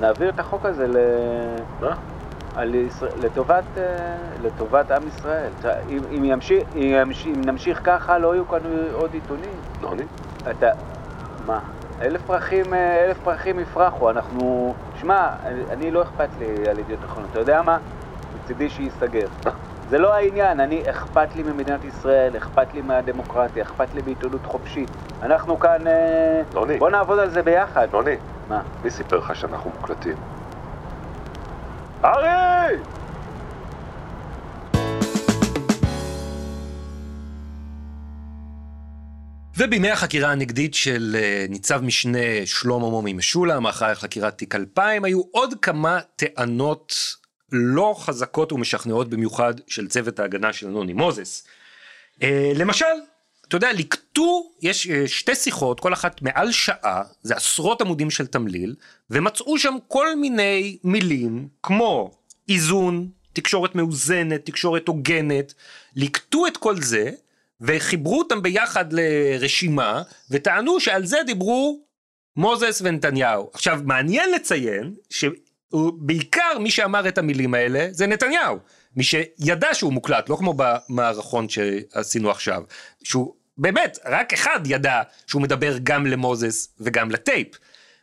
נעביר את החוק הזה ל... מה? על ישראל, לטובת, אה, לטובת עם ישראל. אם, אם, ימשיך, אם, ימשיך, אם נמשיך ככה, לא יהיו כאן עוד עיתונים. נוני? אתה... מה? אלף פרחים, אה, אלף פרחים יפרחו, אנחנו... שמע, אני, לא אכפת לי על ידיעות אחרונות, אתה יודע מה? מצידי שייסגר. זה לא העניין, אני, אכפת לי ממדינת ישראל, אכפת לי מהדמוקרטיה, אכפת לי בעיתונות חופשית. אנחנו כאן... אה, נוני. בוא נעבוד על זה ביחד. נוני, מה? מי סיפר לך שאנחנו מוקלטים? ארי! ובימי החקירה הנגדית של אה, ניצב משנה שלמה מומי משולם, אחראי על חקירת תיק 2000, היו עוד כמה טענות לא חזקות ומשכנעות במיוחד של צוות ההגנה של נוני מוזס. אה, למשל, אתה יודע, ליקטו, יש אה, שתי שיחות, כל אחת מעל שעה, זה עשרות עמודים של תמליל, ומצאו שם כל מיני מילים כמו איזון, תקשורת מאוזנת, תקשורת הוגנת, ליקטו את כל זה, וחיברו אותם ביחד לרשימה, וטענו שעל זה דיברו מוזס ונתניהו. עכשיו, מעניין לציין שבעיקר מי שאמר את המילים האלה זה נתניהו. מי שידע שהוא מוקלט, לא כמו במערכון שעשינו עכשיו, שהוא באמת, רק אחד ידע שהוא מדבר גם למוזס וגם לטייפ.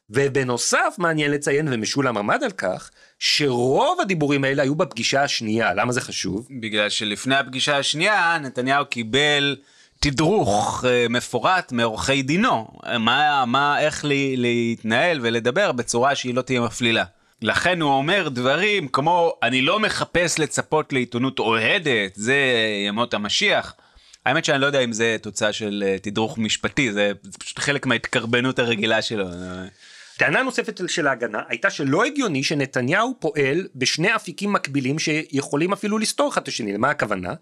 ובנוסף מעניין לציין, ומשולם עמד על כך, שרוב הדיבורים האלה היו בפגישה השנייה. למה זה חשוב? בגלל שלפני הפגישה השנייה, נתניהו קיבל תדרוך אה, מפורט מעורכי דינו. מה, מה, איך לי, להתנהל ולדבר בצורה שהיא לא תהיה מפלילה. לכן הוא אומר דברים כמו, אני לא מחפש לצפות לעיתונות אוהדת, זה ימות המשיח. האמת שאני לא יודע אם זה תוצאה של אה, תדרוך משפטי, זה, פשוט חלק מההתקרבנות הרגילה שלו. טענה נוספת של ההגנה הייתה שלא הגיוני שנתניהו פועל בשני אפיקים מקבילים שיכולים אפילו לסתור אחד את השני. למה הכוונה?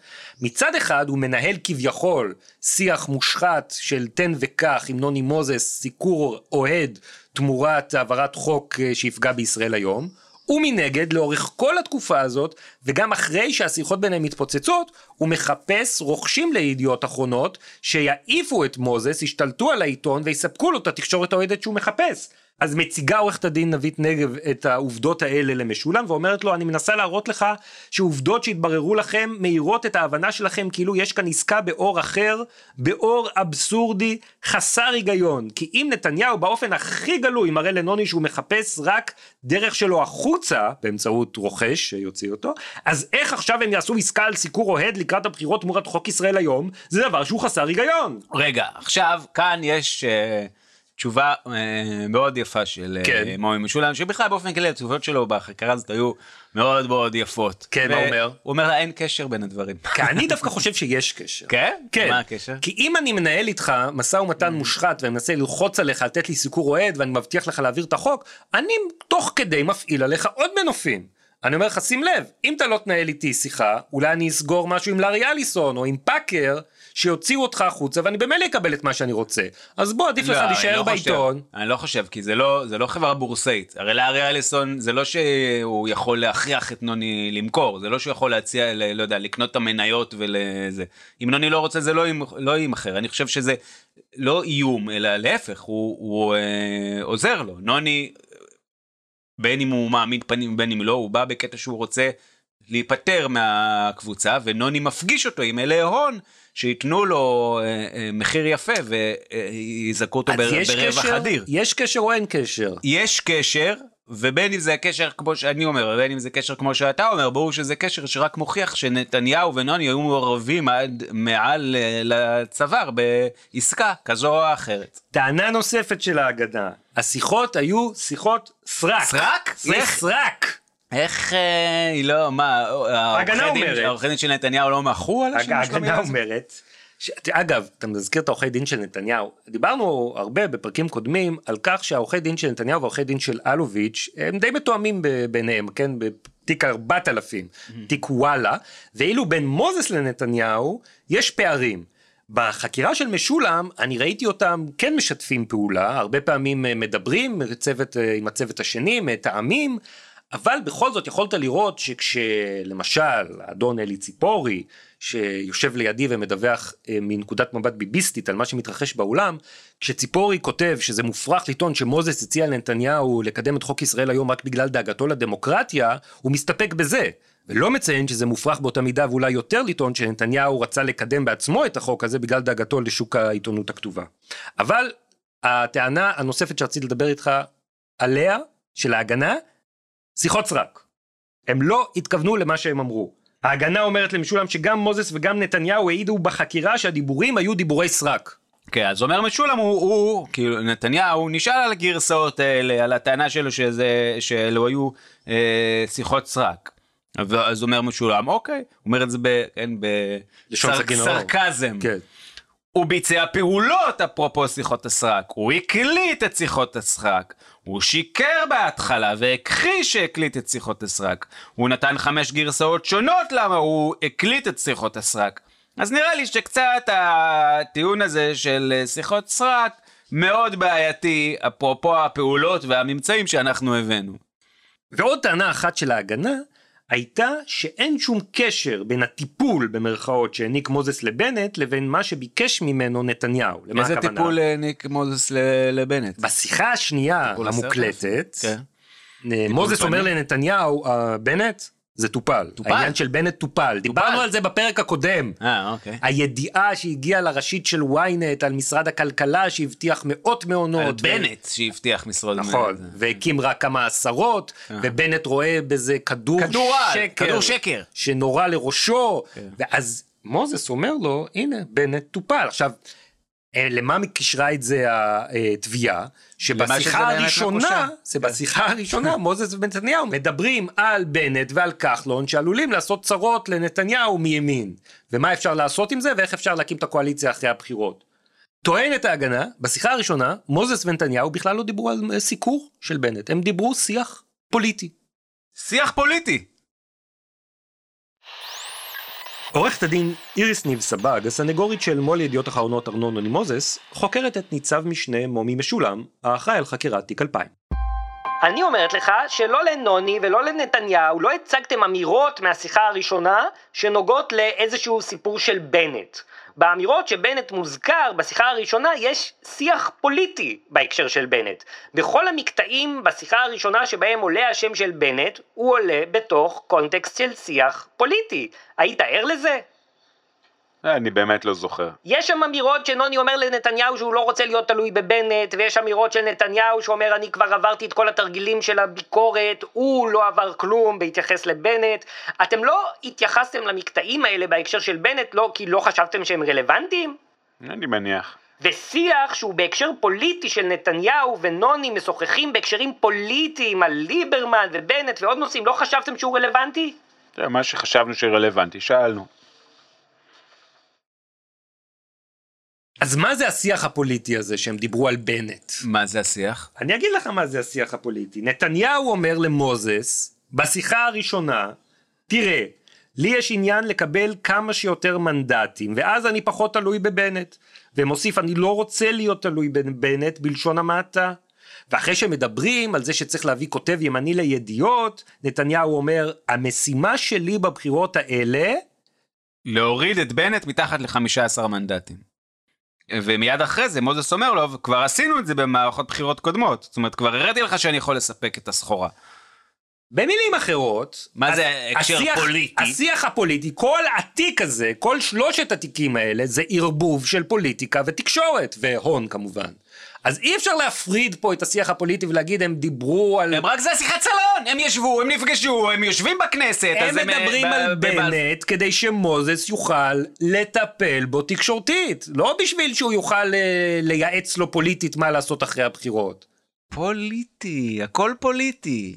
מצד אחד הוא מנהל כביכול שיח מושחת של תן וקח עם נוני מוזס, סיקור אוהד תמורת העברת חוק אה, שיפגע בישראל היום. ומנגד, לאורך כל התקופה הזאת, וגם אחרי שהשיחות ביניהם מתפוצצות, הוא מחפש רוכשים לידיעות אחרונות, שיעיפו את מוזס, ישתלטו על העיתון ויספקו לו את התקשורת האוהדת שהוא מחפש. אז מציגה עורכת הדין נבית נגב את העובדות האלה למשולם ואומרת לו אני מנסה להראות לך שעובדות שהתבררו לכם מאירות את ההבנה שלכם כאילו יש כאן עסקה באור אחר, באור אבסורדי חסר היגיון כי אם נתניהו באופן הכי גלוי מראה לנוני שהוא מחפש רק דרך שלו החוצה באמצעות רוכש שיוציא אותו אז איך עכשיו הם יעשו עסקה על סיקור אוהד לקראת הבחירות תמורת חוק ישראל היום זה דבר שהוא חסר היגיון. רגע, עכשיו כאן יש אה, תשובה אה, מאוד יפה של אה, כן. מומי משולם, שבכלל באופן כללי התשובות שלו בחקירה הזאת היו מאוד מאוד יפות. כן, מה הוא אומר? הוא אומר לה אין קשר בין הדברים. (laughs) כי אני דווקא חושב שיש קשר. (laughs) כן? כן. מה הקשר? כי אם אני מנהל איתך משא ומתן מושחת ומנסה ללחוץ עליך לתת לי סיקור אוהד ואני מבטיח לך להעביר את החוק, אני תוך כדי מפעיל עליך עוד מנופים. אני אומר לך שים לב, אם אתה לא תנהל איתי שיחה, אולי אני אסגור משהו עם לארי אליסון או עם פאקר, שיוציאו אותך החוצה ואני במילא אקבל את מה שאני רוצה. אז בוא עדיף לך לא, אני להישאר לא חושב. בעיתון. אני לא חושב, כי זה לא, זה לא חברה בורסאית. הרי לארי אליסון זה לא שהוא יכול להכריח את נוני למכור, זה לא שהוא יכול להציע, ל- לא יודע, לקנות את המניות ולזה. אם נוני לא רוצה זה לא, לא יימכר. אני חושב שזה לא איום, אלא להפך, הוא, הוא אה, עוזר לו. נוני, בין אם הוא מעמיד פנים ובין אם לא, הוא בא בקטע שהוא רוצה להיפטר מהקבוצה, ונוני מפגיש אותו עם אלי הון. שייתנו לו אה, אה, מחיר יפה ויזכו אותו בר- ברווח קשר? אדיר. יש קשר או אין קשר? יש קשר, ובין אם זה הקשר כמו שאני אומר, ובין אם זה קשר כמו שאתה אומר, ברור שזה קשר שרק מוכיח שנתניהו ונוני היו מעורבים עד מעל אה, לצוואר בעסקה כזו או אחרת. טענה נוספת של ההגדה, השיחות היו שיחות סרק. סרק? זה? סרק. איך אה, היא לא, מה, ההגנה העורכי דין- של נתניהו לא מחו על השימוש ההגנה במילה הזאת? אומרת, ש... אגב, אתה מזכיר את העורכי דין של נתניהו, דיברנו הרבה בפרקים קודמים על כך שהעורכי דין של נתניהו והעורכי דין של אלוביץ' הם די מתואמים ב- ביניהם, כן, בתיק 4000, תיק וואלה, ואילו בין מוזס לנתניהו יש פערים. בחקירה של משולם, אני ראיתי אותם כן משתפים פעולה, הרבה פעמים אה, מדברים צוות, אה, עם הצוות השני, מתאמים, אבל בכל זאת יכולת לראות שכשלמשל האדון אלי ציפורי, שיושב לידי ומדווח אה, מנקודת מבט ביביסטית על מה שמתרחש באולם, כשציפורי כותב שזה מופרך לטעון שמוזס הציע לנתניהו לקדם את חוק ישראל היום רק בגלל דאגתו לדמוקרטיה, הוא מסתפק בזה. ולא מציין שזה מופרך באותה מידה ואולי יותר לטעון שנתניהו רצה לקדם בעצמו את החוק הזה בגלל דאגתו לשוק העיתונות הכתובה. אבל הטענה הנוספת שרציתי לדבר איתך עליה, של ההגנה, שיחות סרק. הם לא התכוונו למה שהם אמרו. ההגנה אומרת למשולם שגם מוזס וגם נתניהו העידו בחקירה שהדיבורים היו דיבורי סרק. כן, אז אומר משולם, הוא, הוא, כאילו, נתניהו נשאל על הגרסאות האלה, על הטענה שלו שזה, שאלו היו אה, שיחות סרק. אז אומר משולם, אוקיי, אומר את זה ב... כן, אור. בסרקזם. כן. הוא ביצע פעולות אפרופו שיחות הסרק, הוא הקליט את שיחות הסרק, הוא שיקר בהתחלה והכחיש שהקליט את שיחות הסרק, הוא נתן חמש גרסאות שונות למה הוא הקליט את שיחות הסרק. אז נראה לי שקצת הטיעון הזה של אה, שיחות סרק מאוד בעייתי, אפרופו הפעולות והממצאים שאנחנו הבאנו. ועוד טענה אחת של ההגנה הייתה שאין שום קשר בין הטיפול במרכאות שהעניק מוזס לבנט לבין מה שביקש ממנו נתניהו. למה איזה הכוונה? טיפול העניק מוזס ל- לבנט? בשיחה השנייה? המוקלטת, כן. אה, מוזס? אומר לנתניהו, "אה, בנט, זה טופל. טופל? העניין של בנט טופל. דיברנו על זה בפרק הקודם. אה, אוקיי. הידיעה שהגיעה לראשית של ynet על משרד הכלכלה שהבטיח מאות מעונות. על ו- בנט שהבטיח משרות. נכון, והקים רק כמה עשרות, ובנט רואה בזה כדור אה. כדור שקר, כדור שקר. שנורה לראשו, כן. ואז מוזס אומר לו, הנה, בנט טופל. עכשיו, אה, למה קישרה את זה התביעה? שזה שבשיחה הראשונה, מקושר. זה בשיחה הראשונה, (laughs) מוזס ונתניהו מדברים על בנט ועל כחלון שעלולים לעשות צרות לנתניהו מימין. ומה אפשר לעשות עם זה ואיך אפשר להקים את הקואליציה אחרי הבחירות. טוענת ההגנה, בשיחה הראשונה, מוזס ונתניהו בכלל לא דיברו על אה, סיקור של בנט, הם דיברו שיח פוליטי. שיח פוליטי. עורכת הדין איריס ניב סבג, הסנגורית של מו"ל ידיעות אחרונות ארנון נוני מוזס, חוקרת את ניצב משנה מומי משולם, האחראי על חקירת תיק 2000. אני אומרת לך שלא לנוני ולא לנתניהו לא הצגתם אמירות מהשיחה הראשונה שנוגעות לאיזשהו סיפור של בנט. באמירות שבנט מוזכר בשיחה הראשונה יש שיח פוליטי בהקשר של בנט. בכל המקטעים בשיחה הראשונה שבהם עולה השם של בנט, הוא עולה בתוך קונטקסט של שיח פוליטי. היית ער לזה? אני באמת לא זוכר. יש שם אמירות שנוני אומר לנתניהו שהוא לא רוצה להיות תלוי בבנט, ויש אמירות של נתניהו שאומר אני כבר עברתי את כל התרגילים של הביקורת, הוא לא עבר כלום בהתייחס לבנט. אתם לא התייחסתם למקטעים האלה בהקשר של בנט, לא כי לא חשבתם שהם רלוונטיים? אני מניח. ושיח שהוא בהקשר פוליטי של נתניהו ונוני משוחחים בהקשרים פוליטיים על ליברמן ובנט ועוד נושאים, לא חשבתם שהוא רלוונטי? מה שחשבנו שרלוונטי, שאלנו. אז מה זה השיח הפוליטי הזה שהם דיברו על בנט? מה זה השיח? אני אגיד לך מה זה השיח הפוליטי. נתניהו אומר למוזס, בשיחה הראשונה, תראה, לי יש עניין לקבל כמה שיותר מנדטים, ואז אני פחות תלוי בבנט. ומוסיף, אני לא רוצה להיות תלוי בבנט בלשון המעטה. ואחרי שמדברים על זה שצריך להביא כותב ימני לידיעות, נתניהו אומר, המשימה שלי בבחירות האלה... להוריד את בנט מתחת ל-15 מנדטים. ומיד אחרי זה מוזס אומר לו, כבר עשינו את זה במערכות בחירות קודמות. זאת אומרת, כבר הראיתי לך שאני יכול לספק את הסחורה. במילים אחרות, מה זה הקשר השיח, פוליטי? השיח הפוליטי, כל התיק הזה, כל שלושת התיקים האלה, זה ערבוב של פוליטיקה ותקשורת, והון כמובן. אז אי אפשר להפריד פה את השיח הפוליטי ולהגיד הם דיברו על... הם רק זה שיחת סלון, הם ישבו, הם נפגשו, הם יושבים בכנסת. הם אז מדברים ב- על בנט כדי שמוזס יוכל לטפל בו תקשורתית, לא בשביל שהוא יוכל אה, לייעץ לו פוליטית מה לעשות אחרי הבחירות. פוליטי, הכל פוליטי.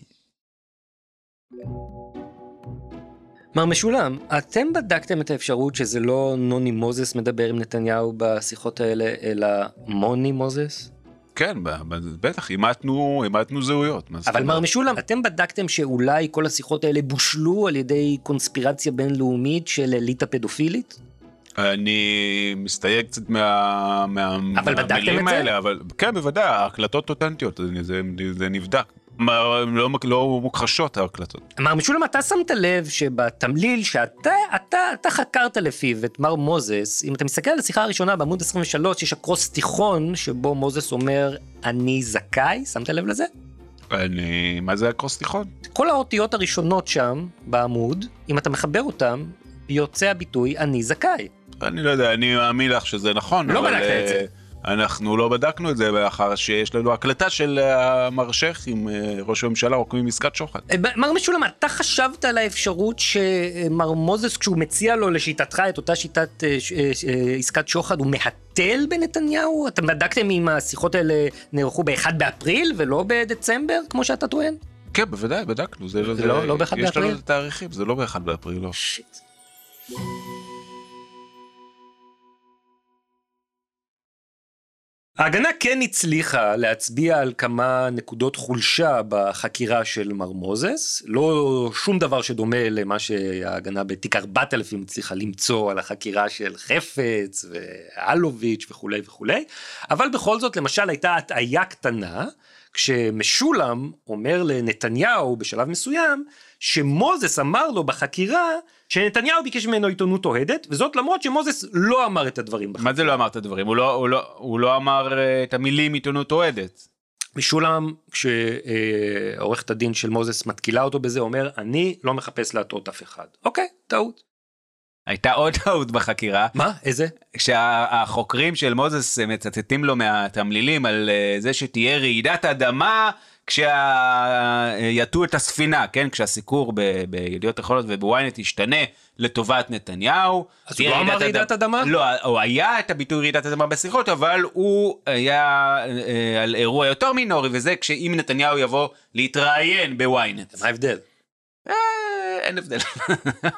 מר משולם, אתם בדקתם את האפשרות שזה לא נוני מוזס מדבר עם נתניהו בשיחות האלה, אלא מוני מוזס? כן, בטח, אימתנו, אימתנו זהויות. אבל מר? משולם, אתם בדקתם שאולי כל השיחות האלה בושלו על ידי קונספירציה בינלאומית של אליטה פדופילית? אני מסתייג קצת מה, מה, אבל מהמילים? האלה, אבל כן, בוודאי, ההקלטות אותנטיות, זה, זה, זה נבדק. לא, לא מוכחשות ההקלטות. מר משולם, אתה שמת לב שבתמליל שאתה אתה, אתה חקרת לפיו את מר מוזס, אם אתה מסתכל על השיחה הראשונה בעמוד 23, יש אקרוס תיכון שבו מוזס אומר, אני זכאי? שמת לב לזה? אני, מה זה הקרוס תיכון? כל האותיות הראשונות שם, בעמוד, אם אתה מחבר אותם, יוצא הביטוי אני זכאי. אני לא יודע, אני מאמין לך שזה נכון. לא אבל, בדקת את זה. אה, אנחנו לא בדקנו את זה מאחר שיש לנו הקלטה של אה, מר שייח עם אה, ראש הממשלה רוקמים עסקת שוחד. אה, מר משולם, אתה חשבת על האפשרות שמר מוזס, כשהוא מציע לו לשיטתך את אותה שיטת אה, אה, אה, עסקת שוחד, הוא מהתל בנתניהו? אתם בדקתם אם השיחות האלה נערכו ב-1 באפריל ולא בדצמבר, כמו שאתה טוען? כן, בוודאי, בדקנו. זה, זה לא- לא באחד יש באפריל? לנו את התאריכים, זה לא באחד באפריל, לא. שיט. ההגנה כן הצליחה להצביע על כמה נקודות חולשה בחקירה של מר מוזס, לא שום דבר שדומה למה שההגנה בתיק 4000 הצליחה למצוא על החקירה של חפץ ואלוביץ' וכולי וכולי, אבל בכל זאת למשל הייתה הטעיה קטנה, כשמשולם אומר לנתניהו בשלב מסוים, שמוזס אמר לו בחקירה שנתניהו ביקש ממנו עיתונות אוהדת, וזאת למרות שמוזס לא אמר את הדברים בחקירה. מה זה לא אמר את הדברים? הוא לא, הוא לא, הוא לא אמר אה, את המילים עיתונות אוהדת. משולם, כשעורכת הדין של מוזס מתקילה אותו בזה, אומר, אני לא מחפש להטעות אף אחד. אוקיי, טעות. הייתה עוד טעות בחקירה, מה? איזה? כשהחוקרים של מוזס אה, מצטטים לו מהתמלילים על אה, זה שתהיה רעידת אדמה כשיטו את הספינה, כן? כשהסיקור בידיעות אחרונות ובוויינט ישתנה לטובת נתניהו. אז הוא לא אמר רעידת רעידת אדמה? לא, הוא היה את הביטוי רעידת אדמה בשיחות, אבל הוא היה אה, על אירוע יותר מינורי, וזה כשאם נתניהו יבוא להתראיין בוויינט. מה ההבדל? אה, אין הבדל.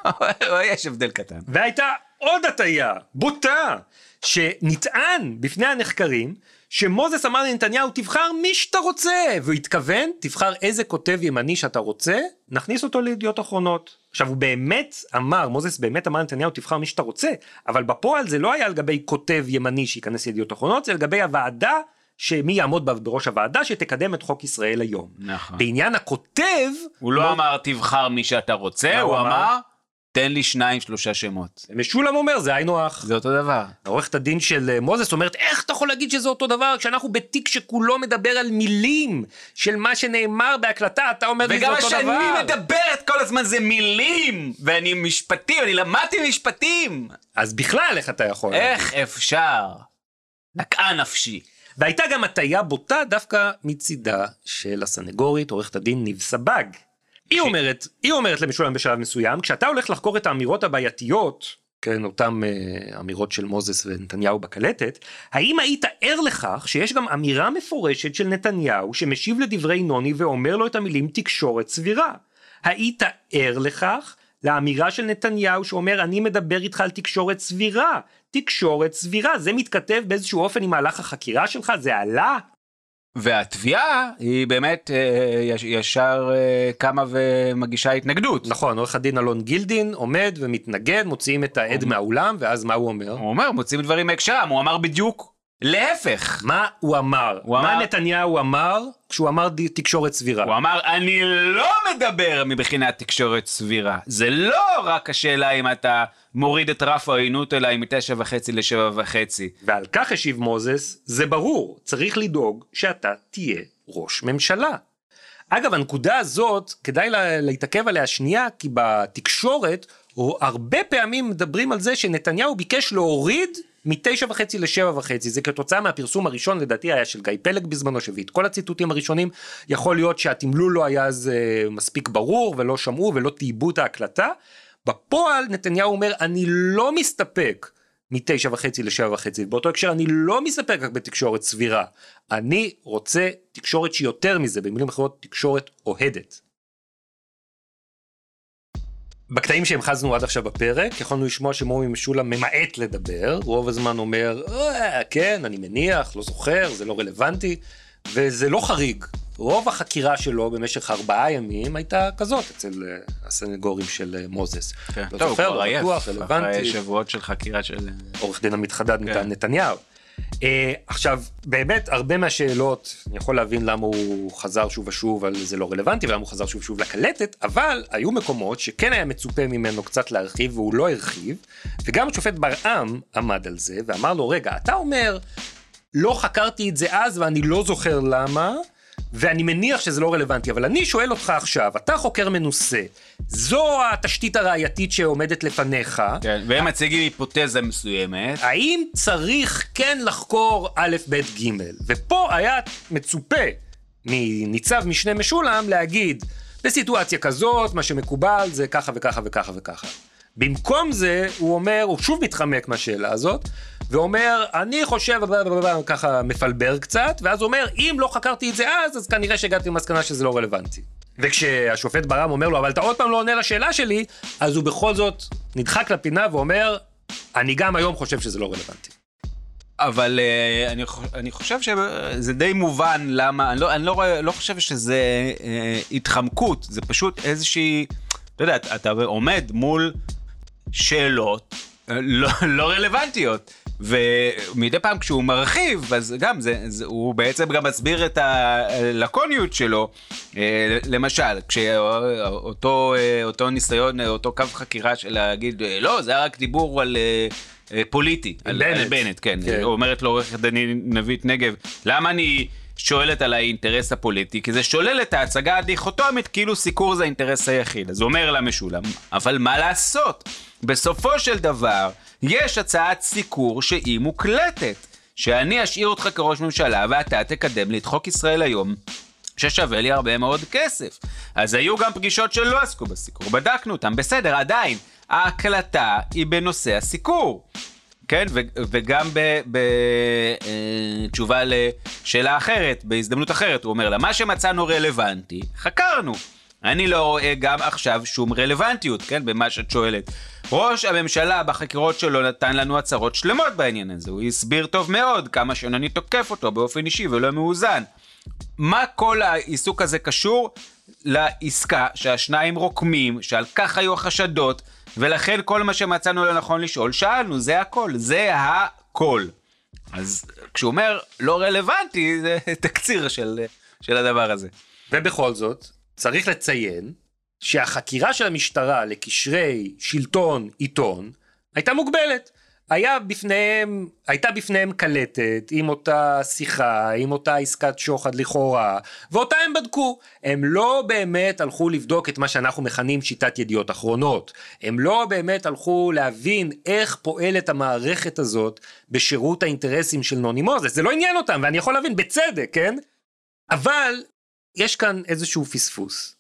(laughs) יש הבדל קטן. והייתה עוד הטעיה, בוטה, שנטען בפני הנחקרים, שמוזס אמר לנתניהו, תבחר מי שאתה רוצה, והוא התכוון, תבחר איזה כותב ימני שאתה רוצה, נכניס אותו לידיעות אחרונות. עכשיו הוא באמת אמר, מוזס באמת אמר לנתניהו, תבחר מי שאתה רוצה, אבל בפועל זה לא היה על גבי כותב ימני שייכנס לידיעות אחרונות, זה על גבי הוועדה שמי יעמוד בראש הוועדה שתקדם את חוק ישראל היום. נכון. בעניין הכותב, הוא לא אמר תבחר מי שאתה רוצה, מה הוא הוא אמר? תן לי שניים שלושה שמות. משולם אומר זה היינו הך. זה אותו דבר. עורכת הדין של אה, מוזס אומרת, איך אתה יכול להגיד שזה אותו דבר כשאנחנו בתיק שכולו מדבר על מילים של מה שנאמר בהקלטה, אתה אומר לי זה וגם מה אותו שאני דבר. מדברת כל הזמן זה מילים, ואני משפטים, אני למדתי משפטים. אז בכלל איך אתה יכול? איך אפשר? נקעה נפשי. והייתה גם הטיה בוטה דווקא מצידה של הסנגורית, עורכת הדין ניב סבג. היא אומרת, היא אומרת למשולם בשלב מסוים, כשאתה הולך לחקור את האמירות הבעייתיות, כן, אותן אה, אמירות של מוזס ונתניהו בקלטת, האם היית ער לכך שיש גם אמירה מפורשת של נתניהו שמשיב לדברי נוני ואומר לו את המילים תקשורת סבירה? היית ער לכך? לאמירה של נתניהו שאומר אני מדבר איתך על תקשורת סבירה, תקשורת סבירה, זה מתכתב באיזשהו אופן עם מהלך החקירה שלך, זה עלה? והתביעה היא באמת אה, יש- ישר אה, קמה ומגישה התנגדות. נכון, עורך הדין אלון גילדין עומד ומתנגד, מוציאים את העד מהאולם, ואז מה הוא אומר? הוא אומר, מוצאים דברים מהקשרם, הוא אמר בדיוק להפך. מה הוא אמר? הוא מה אמר- נתניהו אמר כשהוא אמר תקשורת סבירה? הוא אמר, אני לא מדבר מבחינת תקשורת סבירה. זה לא רק השאלה אם אתה מוריד את רף העוינות אליי מתשע וחצי לשבע וחצי. ועל כך השיב מוזס, זה ברור, צריך לדאוג שאתה תהיה ראש ממשלה. אגב, הנקודה הזאת, כדאי לה- להתעכב עליה שנייה, כי בתקשורת, הרבה פעמים מדברים על זה שנתניהו ביקש להוריד מתשע וחצי לשבע וחצי, זה כתוצאה מהפרסום הראשון, לדעתי היה של גיא פלג בזמנו, שהביא את כל הציטוטים הראשונים, יכול להיות שהתמלול לא היה אז אה, מספיק ברור, ולא שמעו ולא תייבו את ההקלטה. בפועל נתניהו אומר, אני לא מסתפק מתשע וחצי לשבע וחצי, באותו הקשר אני לא מסתפק רק בתקשורת סבירה, אני רוצה תקשורת שהיא מזה, במילים אחרות תקשורת אוהדת. בקטעים שהמחזנו עד עכשיו בפרק, יכולנו לשמוע שמומי משולם ממעט לדבר, רוב הזמן אומר, "אה, כן, אני מניח, לא זוכר, זה לא רלוונטי, וזה לא חריג. רוב החקירה שלו במשך ארבעה ימים הייתה כזאת אצל אה, הסנגורים של אה, מוזס. לא טוב, זוכר, לא בטוח, אחרי רלוונטי. שבועות של חקירה של... עורך דין המתחדד כן. ניתן נתניהו. Uh, עכשיו, באמת, הרבה מהשאלות, אני יכול להבין למה הוא חזר שוב ושוב על זה לא רלוונטי, ולמה הוא חזר שוב ושוב לקלטת, אבל היו מקומות שכן היה מצופה ממנו קצת להרחיב, והוא לא הרחיב, וגם השופט ברעם עמד על זה, ואמר לו, רגע, אתה אומר, לא חקרתי את זה אז ואני לא זוכר למה, ואני מניח שזה לא רלוונטי, אבל אני שואל אותך עכשיו, אתה חוקר מנוסה, זו התשתית הראייתית שעומדת לפניך, כן, והם מציגים היפותזה מסוימת. האם צריך כן לחקור א', ב', ג', ופה היה מצופה מניצב משנה משולם להגיד, בסיטואציה כזאת, מה שמקובל זה ככה וככה וככה וככה. במקום זה, הוא אומר, הוא שוב מתחמק מהשאלה הזאת, ואומר, אני חושב, ככה מפלבר קצת, ואז אומר, אם לא חקרתי את זה אז, אז כנראה שהגעתי למסקנה שזה לא רלוונטי. וכשהשופט ברם אומר לו, אבל אתה עוד פעם לא עונה לשאלה שלי, אז הוא בכל זאת נדחק לפינה ואומר, אני גם היום חושב שזה לא רלוונטי. אבל uh, אני, אני חושב שזה די מובן למה, אני לא, אני לא, לא חושב שזה uh, התחמקות, זה פשוט איזושהי, אתה יודע, אתה עומד מול שאלות אה, לא, לא רלוונטיות. ומדי פעם כשהוא מרחיב, אז גם זה, זה, הוא בעצם גם מסביר את הלקוניות שלו. אה, למשל, כשאותו אה, אותו ניסיון, אה, אותו קו חקירה של להגיד, לא, זה היה רק דיבור על... פוליטי, על, בנט. על בנט, כן, כן. אומרת לו עורכת דין נבית נגב, למה אני שואלת על האינטרס הפוליטי? כי זה שולל את ההצגה הדיכוטומית כאילו סיקור זה האינטרס היחיד. אז הוא אומר לה משולם, אבל מה לעשות? בסופו של דבר, יש הצעת סיקור שהיא מוקלטת, שאני אשאיר אותך כראש ממשלה ואתה תקדם לי את חוק ישראל היום. ששווה לי הרבה מאוד כסף. אז היו גם פגישות שלא עסקו בסיקור, בדקנו אותם, בסדר, עדיין, ההקלטה היא בנושא הסיקור. כן, ו- וגם בתשובה לשאלה אחרת, בהזדמנות אחרת, הוא אומר לה, מה שמצאנו רלוונטי, חקרנו. אני לא רואה גם עכשיו שום רלוונטיות, כן, במה שאת שואלת. ראש הממשלה בחקירות שלו נתן לנו הצהרות שלמות בעניין הזה, הוא הסביר טוב מאוד כמה שאני תוקף אותו באופן אישי ולא מאוזן. מה כל העיסוק הזה קשור לעסקה שהשניים רוקמים, שעל כך היו החשדות, ולכן כל מה שמצאנו לנכון לשאול, שאלנו, זה הכל, זה הכל. אז כשהוא אומר לא רלוונטי, זה (laughs) תקציר של, של הדבר הזה. ובכל זאת, צריך לציין שהחקירה של המשטרה לקשרי שלטון עיתון הייתה מוגבלת. היה בפניהם, הייתה בפניהם קלטת עם אותה שיחה, עם אותה עסקת שוחד לכאורה, ואותה הם בדקו. הם לא באמת הלכו לבדוק את מה שאנחנו מכנים שיטת ידיעות אחרונות. הם לא באמת הלכו להבין איך פועלת המערכת הזאת בשירות האינטרסים של נוני מוזס. זה לא עניין אותם, ואני יכול להבין, בצדק, כן? אבל יש כאן איזשהו פספוס.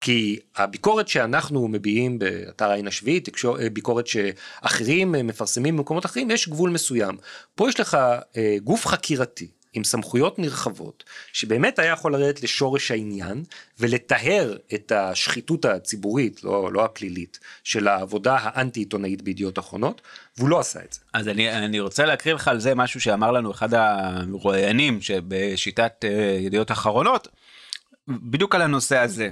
כי הביקורת שאנחנו מביעים באתר העין השביעית, אה, ביקורת שאחרים אה, מפרסמים במקומות אחרים, יש גבול מסוים. פה יש לך אה, גוף חקירתי עם סמכויות נרחבות, שבאמת היה יכול לרדת לשורש העניין ולטהר את השחיתות הציבורית, לא, לא הפלילית, של העבודה האנטי עיתונאית בידיעות אחרונות, והוא לא עשה את זה. אז אני, אני רוצה להקריא לך על זה משהו שאמר לנו אחד הרואיינים שבשיטת אה, ידיעות אחרונות, בדיוק על הנושא הזה.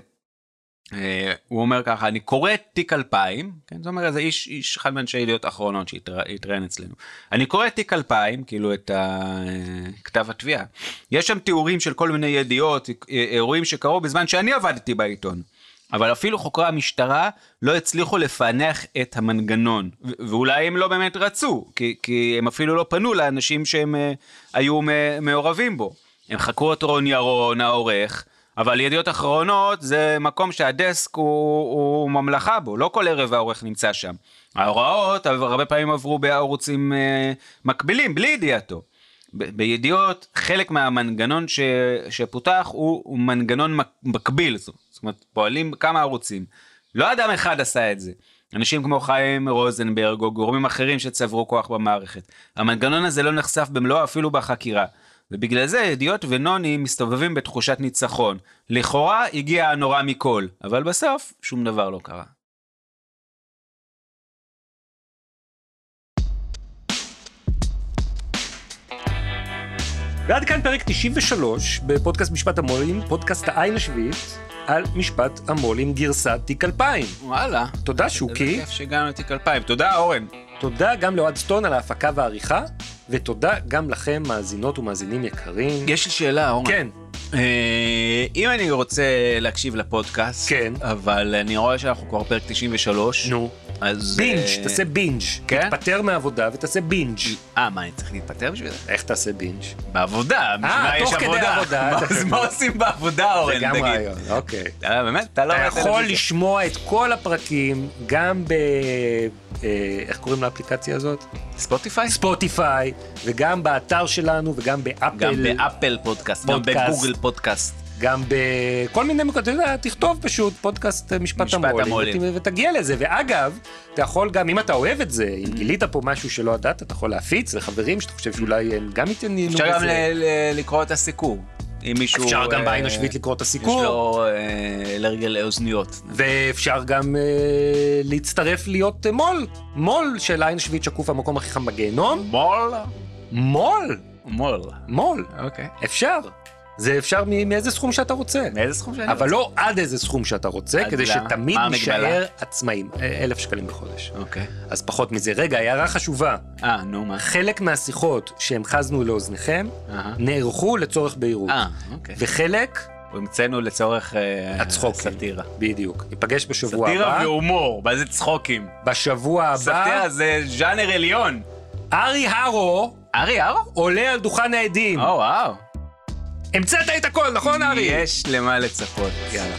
אה, הוא אומר ככה, אני קורא את תיק 2000, כן, זאת אומרת, זה איש, איש אחד מאנשי ידיעות אחרונות שהתראיין אצלנו. אני קורא את תיק 2000, כאילו את ה- אה, כתב התביעה. יש שם תיאורים של כל מיני ידיעות, אה, אירועים שקרו בזמן שאני עבדתי בעיתון. אבל אפילו חוקרי המשטרה לא הצליחו לפענח את המנגנון, ואולי הם לא באמת רצו, כי, כי הם אפילו לא פנו לאנשים שהם אה, היו מעורבים בו. הם חקרו את רון ירון העורך, אבל ידיעות אחרונות זה מקום שהדסק הוא, הוא ממלכה בו, לא כל ערב העורך נמצא שם. ההוראות הרבה פעמים עברו בערוצים אה, מקבילים, בלי ידיעתו. ב- בידיעות, חלק מהמנגנון ש, שפותח הוא, הוא מנגנון מק- מקביל, זאת אומרת, פועלים כמה ערוצים. לא אדם אחד עשה את זה. אנשים כמו חיים רוזנברג או גורמים אחרים שצברו כוח במערכת. המנגנון הזה לא נחשף במלואו אפילו בחקירה. ובגלל זה ידיעות ונוני מסתובבים בתחושת ניצחון. לכאורה הגיע הנורא מכל, אבל בסוף שום דבר לא קרה. ועד כאן פרק 93 בפודקאסט משפט המו"לים, פודקאסט העין השביעית, על משפט המו"לים גרסת תיק 2000. וואלה. תודה שוקי, כיף שהגענו לתיק 2000. תודה אורן. תודה גם לאוהד סטון על ההפקה והעריכה, ותודה גם לכם מאזינות ומאזינים יקרים. יש לי שאלה אורן. כן, אם אני רוצה להקשיב לפודקאסט, כן. אבל אני רואה שאנחנו כבר פרק 93, נו. אז... בינג', אה, תעשה בינג'. כן? תתפטר מהעבודה ותעשה binge. אה, מה, אני צריך להתפטר בשביל זה? איך תעשה בינג'? בעבודה, בשביל מה יש תוך כדי עבודה. עבודה. (laughs) אז מה עושים בעבודה, זה אורן, גם תגיד? רעיון, אוקיי. אה, באמת? אתה לא... אתה יכול. לשמוע את כל הפרקים גם ב... אה, איך קוראים לאפליקציה הזאת? ספוטיפיי? ספוטיפיי, וגם באתר שלנו, וגם באפל. גם באפל פודקאסט, גם. בגוגל פודקאסט. גם בכל מיני מקומות, אתה יודע, תכתוב פשוט פודקאסט אה, משפט משפט המו"לים, המו"לים. ות- ותגיע לזה. ואגב, אתה יכול גם, אם אתה אוהב את זה, אם גילית פה משהו שלא ידעת, אתה יכול להפיץ לחברים שאתה חושב שאולי הם גם התעניינו בזה. אפשר גם לקרוא את הסיקור. אם מישהו... אפשר גם אה, בעין השביעית לקרוא את הסיכור. יש לו אה, אלרגיה לאוזניות. ואפשר גם להצטרף להיות מו"ל. מו"ל של עין שביעית שקוף המקום הכי חם בגיהנום. מול? מו"ל. מול. מו"ל. אוקיי. אפשר. זה אפשר מ- מאיזה סכום שאתה רוצה. מאיזה סכום שאני אבל לא עד איזה סכום שאתה רוצה, כדי? שתמיד נשאר? עצמאים. אה, אלף שקלים בחודש. אוקיי. אז פחות מזה. רגע, הערה חשובה. אה, נו מה? חלק מהשיחות שהמחזנו לאוזניכם, אהה. נערכו לצורך בהירות. אה, אוקיי. וחלק, המצאנו לצורך אה, הצחוקים. סאטירה. בדיוק. ניפגש בשבוע סאטירה הבא. והומור, מה זה צחוקים? בשבוע הבא, סאטירה זה ז'אנר עליון. ארי הרו ארי הרו? עולה על דוכן העדים. או וואו. המצאת את הכל, נכון ארי? יש למה לצפות. יאללה.